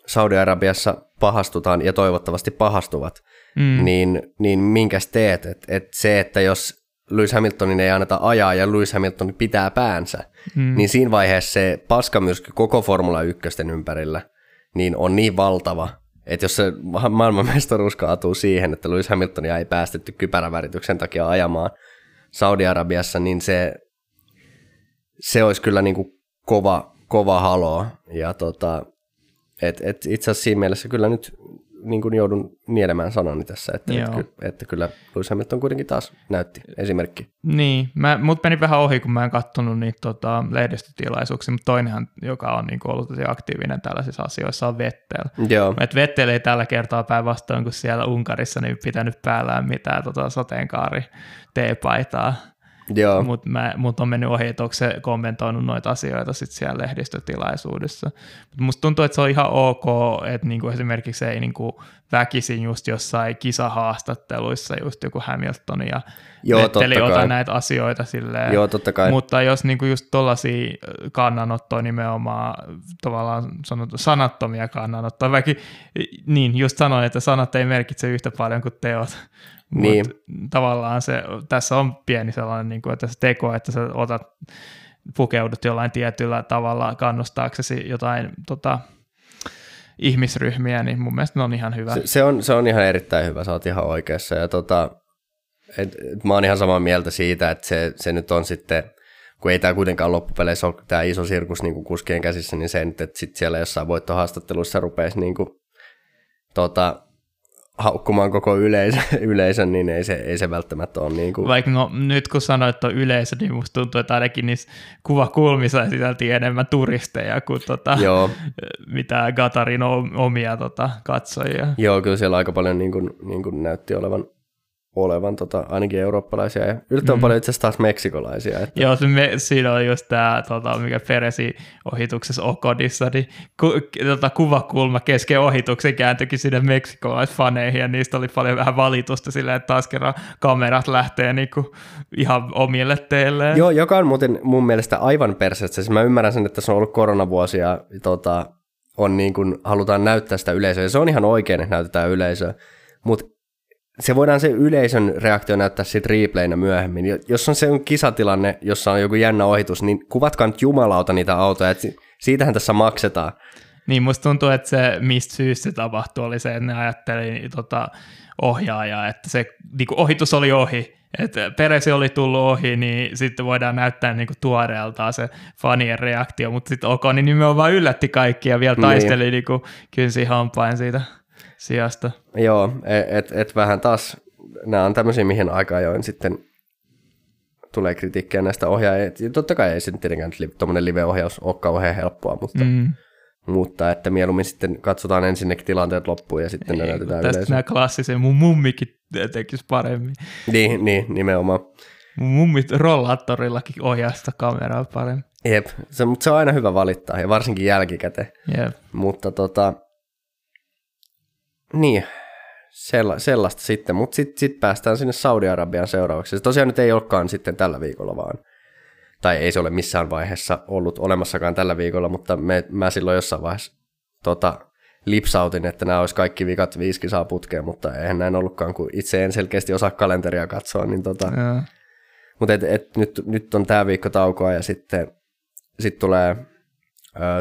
Saudi-Arabiassa pahastutaan ja toivottavasti pahastuvat, mm. niin, niin minkäs teet? Että et se, että jos Lewis Hamiltonin ei anneta ajaa ja Lewis Hamilton pitää päänsä, mm. niin siinä vaiheessa se paskamyrsky koko Formula 1 ympärillä niin on niin valtava, että jos se maailmanmestaruus kaatuu siihen, että Lewis Hamiltonia ei päästetty kypärävärityksen takia ajamaan Saudi-Arabiassa, niin se se olisi kyllä niin kuin kova, kova halo. Ja tota, et, et itse asiassa siinä mielessä kyllä nyt niin kuin joudun nielemään sanani tässä, että, että, ky, että kyllä Lewis Hamilton kuitenkin taas näytti esimerkki. Niin, mä, mut meni vähän ohi, kun mä en kattonut niitä tota, lehdistötilaisuuksia, mutta toinenhan, joka on niin ollut tosi aktiivinen tällaisissa asioissa, on Vettel. Joo, Et Vettel ei tällä kertaa päinvastoin kuin siellä Unkarissa niin pitänyt päällään mitään tota, sateenkaari teepaitaa. Mutta mut on mennyt ohi, että onko se kommentoinut noita asioita sit siellä lehdistötilaisuudessa. Mut musta tuntuu, että se on ihan ok, että niinku esimerkiksi ei niinku väkisin just jossain kisahaastatteluissa just joku Hamilton ja Joo, Vetteli ota näitä asioita silleen. Joo, totta kai. Mutta jos niinku just tollaisia kannanottoja nimenomaan tavallaan sanottu, sanattomia kannanottoja, vaikka niin just sanoin, että sanat ei merkitse yhtä paljon kuin teot. Mut Niin. tavallaan se, tässä on pieni sellainen, niin kuin, että se teko, että sä otat, pukeudut jollain tietyllä tavalla kannustaaksesi jotain tota, ihmisryhmiä, niin mun mielestä ne on ihan hyvä. Se, se, on, se on ihan erittäin hyvä, sä oot ihan oikeassa. Ja tota, et, et mä oon ihan samaa mieltä siitä, että se, se nyt on sitten, kun ei tämä kuitenkaan loppupeleissä ole tämä iso sirkus niin kuin kuskien käsissä, niin se nyt, että sit siellä jossain voittohaastatteluissa rupeisi niin kuin, tota, haukkumaan koko yleisön, yleisön niin ei se, ei se välttämättä ole niin kuin, Vaikka no, nyt kun sanoit, että on yleisö, niin musta tuntuu, että ainakin niissä kuvakulmissa sisälti enemmän turisteja kuin tota, joo, mitä Gatarin omia tota, katsojia. joo, kyllä siellä aika paljon niin kuin, niin kuin näytti olevan, olevan tota, ainakin eurooppalaisia ja yllättävän mm. paljon itse asiassa taas meksikolaisia. Että, Joo, se me, siinä on just tämä, tota, mikä Peresi ohituksessa Okodissa, niin ku, tota, kuvakulma kesken ohituksen kääntyikin sinne meksikolaisfaneihin, ja niistä oli paljon vähän valitusta sillä, että taas kerran kamerat lähtee niinku ihan omille teilleen. Joo, joka on muuten mun mielestä aivan perseestä. Siis mä ymmärrän sen, että se on ollut koronavuosia ja tota, on niin kuin, halutaan näyttää sitä yleisöä. Ja se on ihan oikein, että näytetään yleisöä. Mutta se voidaan se yleisön reaktio näyttää sitten replayna myöhemmin. Jo- Jos on se on kisatilanne, jossa on joku jännä ohitus, niin kuvatkaa nyt jumalauta niitä autoja. Et si- siitähän tässä maksetaan. Niin musta tuntuu, että se, mistä syystä se tapahtui, oli se, että ne ajatteli tota, ohjaajaa, että se niin ohitus oli ohi, että Peresi oli tullut ohi, niin sitten voidaan näyttää niin tuoreeltaan se fanien reaktio, mutta sitten OK, niin nimenomaan yllätti kaikki ja vielä Niin. taisteli niin kynsi hampain siitä sijasta. Joo, että et vähän taas, nämä on tämmöisiä, mihin aika ajoin sitten tulee kritiikkiä näistä ohjaajista. Totta kai ei se tietenkään tuommoinen live-ohjaus ole kauhean helppoa, mutta, mm. Mutta että mieluummin sitten katsotaan ensinnäkin tilanteet loppuun ja sitten ne Ei, näytetään tästä nämä klassisen, mun mummikin tekisi paremmin. Niin, niin, nimenomaan. Mun mummit rollaattorillakin ohjaa sitä kameraa paremmin. Jep, se, mutta se on aina hyvä valittaa, ja varsinkin jälkikäteen. Jep. Mutta tota, niin, sella, sellaista sitten. Mutta sitten sit päästään sinne Saudi-Arabian seuraavaksi. Se tosiaan nyt ei olekaan sitten tällä viikolla vaan. Tai ei se ole missään vaiheessa ollut olemassakaan tällä viikolla, mutta me, mä silloin jossain vaiheessa tota, lipsautin, että nämä olisi kaikki vikat viisi kisaa putkeen, mutta eihän näin ollutkaan, kun itse en selkeästi osaa kalenteria katsoa. Niin tota, mutta et, et, nyt, nyt on tämä viikko taukoa ja sitten sit tulee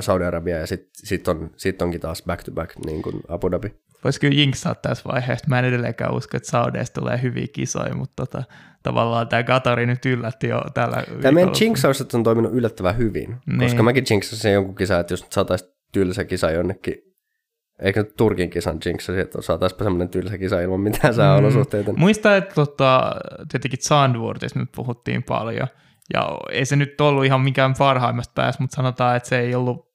Saudi-Arabia ja sitten sit on, sit onkin taas back to back niin kuin Abu Dhabi. Voisi kyllä jinksaa tässä vaiheessa. Mä en edelleenkään usko, että Saudeista tulee hyviä kisoja, mutta tota, tavallaan tämä Qatari nyt yllätti jo tällä Tämä meidän viikolla. jinxaukset on toiminut yllättävän hyvin, Niin. koska mäkin jinxasin jonkun kisa, että jos nyt saataisiin tylsä kisa jonnekin, eikö nyt Turkin kisan jinxasi, että saataisiinpa semmoinen tylsä kisa ilman mitään sääolosuhteita. Muista, että tota, tietenkin Sandworthista me puhuttiin paljon, ja ei se nyt ollut ihan mikään parhaimmasta päästä, mutta sanotaan, että se ei ollut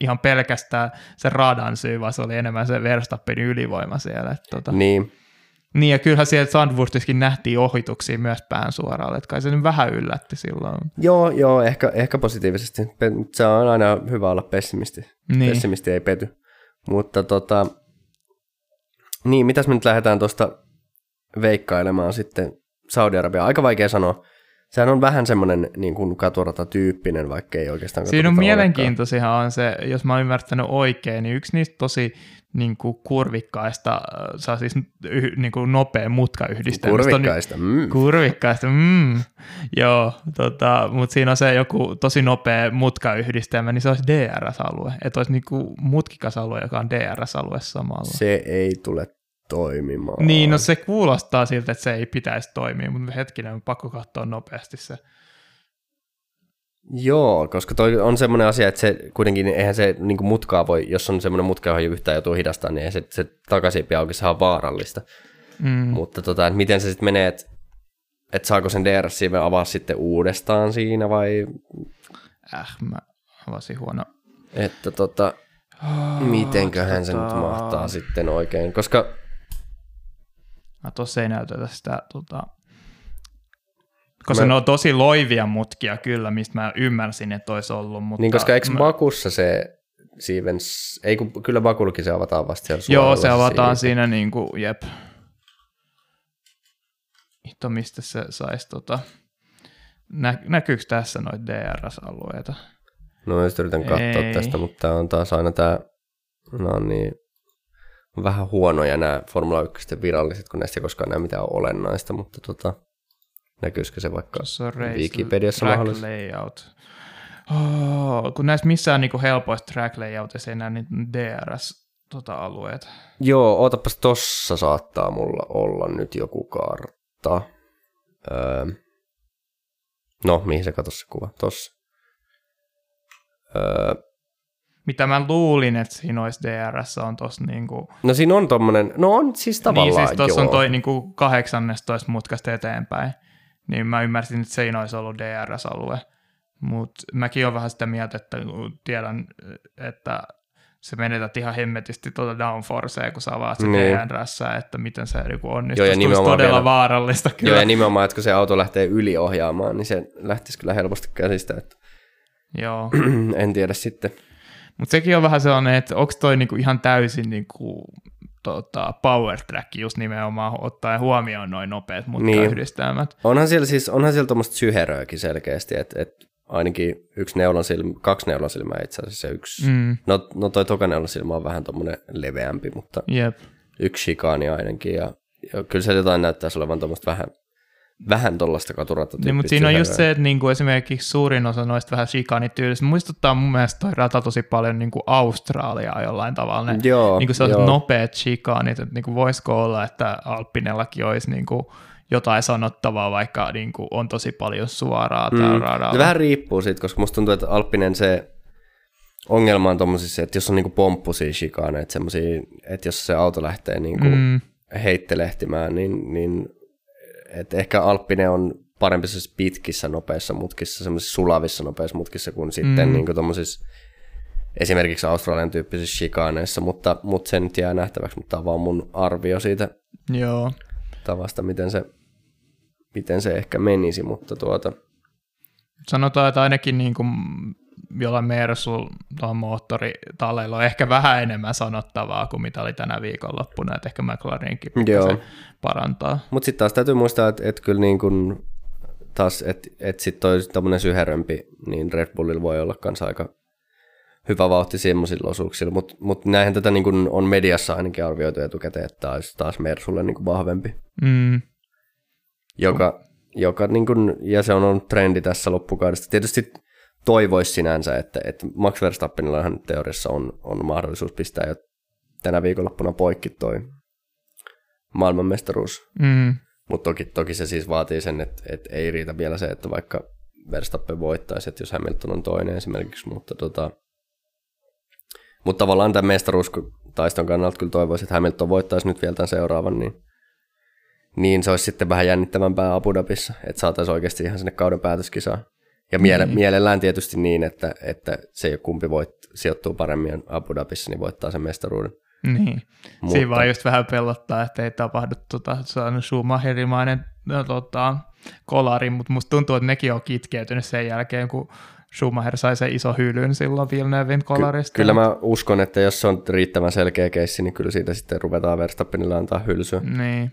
ihan pelkästään se radan syy, vaan se oli enemmän se Verstappenin ylivoima siellä. Että tota. Niin, Niin, ja kyllähän siellä Sandworthissakin nähtiin ohituksia myös pään suoraan, että kai se nyt vähän yllätti silloin. joo, joo, ehkä, ehkä positiivisesti. Se on aina hyvä olla pessimisti. Niin. Pessimisti ei pety. Mutta tota, niin, mitäs me nyt lähdetään tuosta veikkailemaan sitten Saudi-Arabia. Aika vaikea sanoa. Sehän on vähän semmoinen niin kuin katurata-tyyppinen, vaikka ei oikeastaan Siinä on mielenkiintoisihan on se, jos mä oon ymmärtänyt oikein, niin yksi niistä tosi niin kuin kurvikkaista, äh, saa siis yh, niin kuin nopea mutkayhdistelmä. Kurvikkaista. Mm. Kurvikkaista, mm. Joo, tota, mutta siinä on se joku tosi nopea mutkayhdistelmä, niin se olisi DRS-alue. Että olisi niin kuin mutkikas alue, joka on DRS-alue samalla. Se ei tule toimimaan. Niin, no se kuulostaa siltä, että se ei pitäisi toimia, mutta hetkinen, on pakko katsoa nopeasti se. Joo, koska toi on semmoinen asia, että se kuitenkin, eihän se niin mutkaa voi, jos on semmoinen mutka, johon yhtään joutuu hidastamaan, niin se, se takaisin auki saa vaarallista. Mm. Mutta tota, että miten se sitten menee, että et saako sen DRS avaa sitten uudestaan siinä vai? Äh, mä avasin huono. Että tota, oh, mitenköhän tota... se nyt mahtaa sitten oikein, koska... Mä tossa ei näytetä sitä tota, koska mä... ne on tosi loivia mutkia kyllä, mistä mä ymmärsin, että olisi ollut. Mutta niin, koska eikö mä... Bakussa se Siemens, ei kun, kyllä Bakullakin se avataan vasta siellä Joo, se avataan siitä. siinä niin kuin, jep. Hitto, mistä se saisi tota, nä, näkyykö tässä noita DRS-alueita? No just yritän katsoa ei. tästä, mutta tämä on taas aina tämä, no niin, vähän huonoja nämä Formula 1 viralliset, kun näistä ei koskaan näe mitään olennaista, mutta tota, Näkyisikö se vaikka Wikipediassa mahdollisesti? layout. Oh, kun näissä missään niinku helpoista track layoutissa ei näe niitä DRS-alueet. Tota, Joo, ootapas tossa saattaa mulla olla nyt joku kartta. Öö, no, mihin se katosi se kuva? Tossa. Öö, mitä mä luulin, että siinä olisi DRS on tossa niinku... No siinä on tommonen, no on siis tavallaan Niin siis tossa joo. on toi niinku 18 mutkasta eteenpäin niin mä ymmärsin, että ei olisi ollut DRS-alue. Mutta mäkin olen vähän sitä mieltä, että tiedän, että se menetät ihan hemmetisti tuota downforcea, kun sä avaat se niin. DRS, että miten se niin onnistuu. Joo, ja se todella vielä, vaarallista kyllä. Joo, ja nimenomaan, että kun se auto lähtee yliohjaamaan, niin se lähtisi kyllä helposti käsistä. Että Joo. en tiedä sitten. Mutta sekin on vähän sellainen, että onko toi niinku ihan täysin niinku tota, power track just nimenomaan ottaa huomioon noin nopeat mutkayhdistelmät. Niin. Onhan siellä siis, onhan siellä tuommoista syheröäkin selkeästi, että et ainakin yksi neulonsilmä, kaksi neulonsilmää itse asiassa yksi, mm. no, no toi toka neulonsilmä on vähän tuommoinen leveämpi, mutta Jep. yksi shikaani ainakin ja, ja kyllä se jotain näyttäisi olevan tuommoista vähän vähän tuollaista katuratta niin, mutta siinä on just se, että niinku esimerkiksi suurin osa noista vähän shikanityylistä muistuttaa mun mielestä toi rata tosi paljon niinku Australiaa jollain tavalla. Ne, joo, niinku sellaiset nopeat shikanit, että niinku voisiko olla, että Alppinellakin olisi niinku jotain sanottavaa, vaikka niinku on tosi paljon suoraa mm. tällä radalla. Se vähän riippuu siitä, koska musta tuntuu, että Alppinen se ongelma on tommosissa, että jos on niinku pomppusia shikaneita, semmosia, että jos se auto lähtee niinku mm. heittelehtimään, niin, niin et ehkä Alppinen on parempi pitkissä nopeissa mutkissa, semmoisissa sulavissa nopeissa mutkissa kuin sitten mm. niin esimerkiksi Australian tyyppisissä shikaaneissa, mutta, mutta se nyt jää nähtäväksi, mutta tämä on vaan mun arvio siitä Joo. tavasta, miten se, miten se ehkä menisi, mutta tuota... Sanotaan, että ainakin niin kuin jollain Mersul tuohon moottoritalleilla on ehkä vähän enemmän sanottavaa kuin mitä oli tänä viikonloppuna, että ehkä McLarenkin parantaa. Mutta sitten taas täytyy muistaa, että, että kyllä niin kun taas, että, että sitten toi tämmöinen syherömpi, niin Red Bullilla voi olla kanssa aika hyvä vauhti semmoisilla osuuksilla, mutta mut näinhän tätä niin kun on mediassa ainakin arvioitu etukäteen, että taas, taas Mersulle niin vahvempi. Mm. Joka, joka niin kun, ja se on ollut trendi tässä loppukaudesta. Tietysti toivoisi sinänsä, että, että Max Verstappenillahan teoriassa on, on mahdollisuus pistää jo tänä viikonloppuna poikki toi maailmanmestaruus. Mm. Mutta toki, toki se siis vaatii sen, että, että ei riitä vielä se, että vaikka Verstappen voittaisi, että jos Hamilton on toinen esimerkiksi, mutta tota, mutta tavallaan tämän mestaruustaiston kannalta kyllä toivoisi, että Hamilton voittaisi nyt vielä tämän seuraavan, niin, niin se olisi sitten vähän jännittävämpää Abu Dhabissa, että saataisiin oikeasti ihan sinne kauden päätöskisaan. Ja miele- mm. mielellään tietysti niin, että, että se kumpi voit, sijoittuu paremmin Abu Dhabissa, niin voittaa sen mestaruuden. Niin, Mutta... siinä vaan just vähän pelottaa, että ei tapahdu tota, Schumacherimainen no, tota, kolari, mutta musta tuntuu, että nekin on kitkeytynyt sen jälkeen, kun Schumacher sai sen iso hyylyn silloin Villeneuven kolarista. Ky- kyllä mä uskon, että jos se on riittävän selkeä keissi, niin kyllä siitä sitten ruvetaan Verstappenilla antaa hylsyä. Niin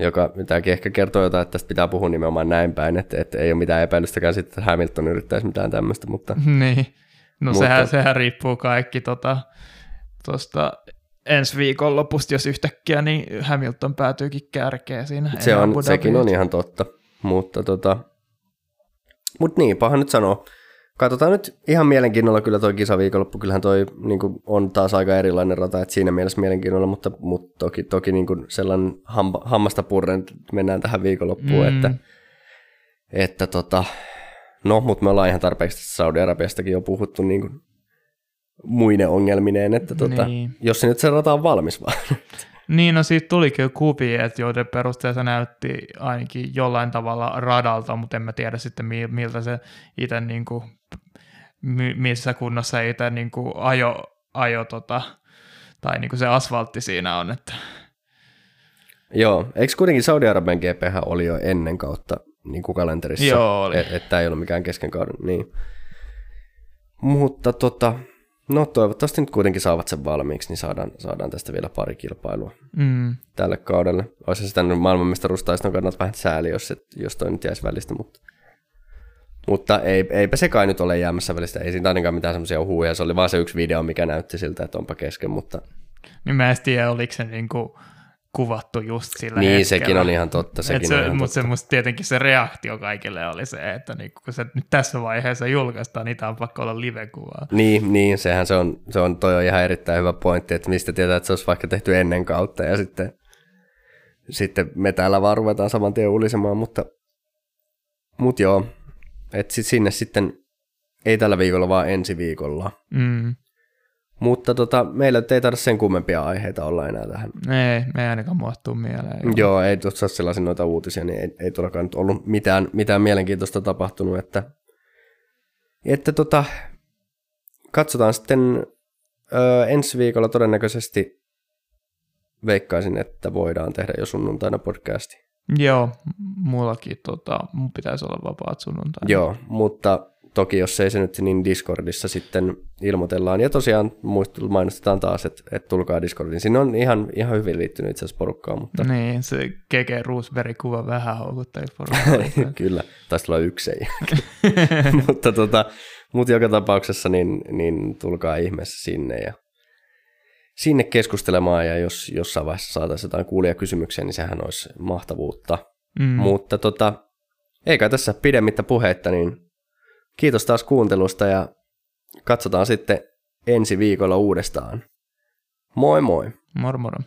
joka tämäkin ehkä kertoo jotain, että tästä pitää puhua nimenomaan näin päin, että, että ei ole mitään epäilystäkään sitten, että Hamilton yrittäisi mitään tämmöistä. Mutta, niin, no mutta, sehän, sehän riippuu kaikki tuosta tota, ensi viikon lopusta, jos yhtäkkiä, niin Hamilton päätyykin kärkeen siinä. Se on, sekin on ihan totta, mutta tota, mut niin, paha nyt sanoa. Katsotaan nyt ihan mielenkiinnolla kyllä toi kisaviikonloppu. Kyllähän toi niin kuin, on taas aika erilainen rata, että siinä mielessä mielenkiinnolla, mutta, mutta toki, toki niin kuin sellainen ham, hammasta purren, että mennään tähän viikonloppuun, mm. että, että tota, No, mutta me ollaan ihan tarpeeksi Saudi-Arabiastakin jo puhuttu niin kuin muine ongelmineen, että tota, niin. jos se nyt se rata on valmis vaan. Niin, no siitä tulikin kuvia, että joiden perusteella se näytti ainakin jollain tavalla radalta, mutta en mä tiedä sitten miltä se itse niin kuin, missä kunnossa itse niin kuin ajo, ajo tota, tai niin kuin se asfaltti siinä on. Että. Joo, eikö kuitenkin Saudi-Arabian GP oli jo ennen kautta niin kuin kalenterissa? Joo, oli. Että et, ei ollut mikään kesken kauden, niin. Mutta tota, no toivottavasti nyt kuitenkin saavat sen valmiiksi, niin saadaan, saadaan tästä vielä pari kilpailua mm. tälle kaudelle. Olisi sitä maailmanmestaruustaiston kannalta vähän sääli, jos, et, jos toi nyt jäisi välistä, mutta mutta ei, eipä se kai nyt ole jäämässä välistä. Ei siinä ainakaan mitään semmoisia huuja. Se oli vaan se yksi video, mikä näytti siltä, että onpa kesken, mutta... Niin mä en tiedä, oliko se niinku kuvattu just sillä Niin, hetkellä. sekin on ihan totta. Sekin se, on ihan mutta totta. se tietenkin se reaktio kaikille oli se, että niinku, kun se nyt tässä vaiheessa julkaistaan, niin tämä on pakko olla live-kuvaa. Niin, niin, sehän se on, se on, toi on ihan erittäin hyvä pointti, että mistä tietää, että se olisi vaikka tehty ennen kautta ja sitten, sitten me täällä vaan ruvetaan saman tien ulisemaan, mutta, mutta joo, että sit sinne sitten ei tällä viikolla, vaan ensi viikolla. Mm. Mutta tota, meillä nyt ei tarvitse sen kummempia aiheita olla enää tähän. Ei, me ei ainakaan muuttuu mieleen. Joo, ei tuossa sellaisia noita uutisia, niin ei, ei tuollakaan nyt ollut mitään, mitään mielenkiintoista tapahtunut, että, että tota, katsotaan sitten ö, ensi viikolla todennäköisesti veikkaisin, että voidaan tehdä jo sunnuntaina podcasti. Joo, mullakin tota, mun pitäisi olla vapaat sunnuntaina. Joo, mutta toki jos ei se nyt niin Discordissa sitten ilmoitellaan. Ja tosiaan mainostetaan taas, että, että tulkaa Discordiin. Sinne on ihan, ihan hyvin liittynyt itse asiassa porukkaa, mutta Niin, se Keke Roosberg-kuva vähän houkutteli porukkaa. kyllä, taisi tulla yksi mutta, tota, mutta joka tapauksessa niin, niin tulkaa ihmeessä sinne ja sinne keskustelemaan ja jos jossain vaiheessa saataisiin jotain kuulijakysymyksiä, niin sehän olisi mahtavuutta. mm. Mutta tota, eikä tässä pidemmittä puheitta, niin kiitos taas kuuntelusta ja katsotaan sitten ensi viikolla uudestaan. Moi moi! Moro moro.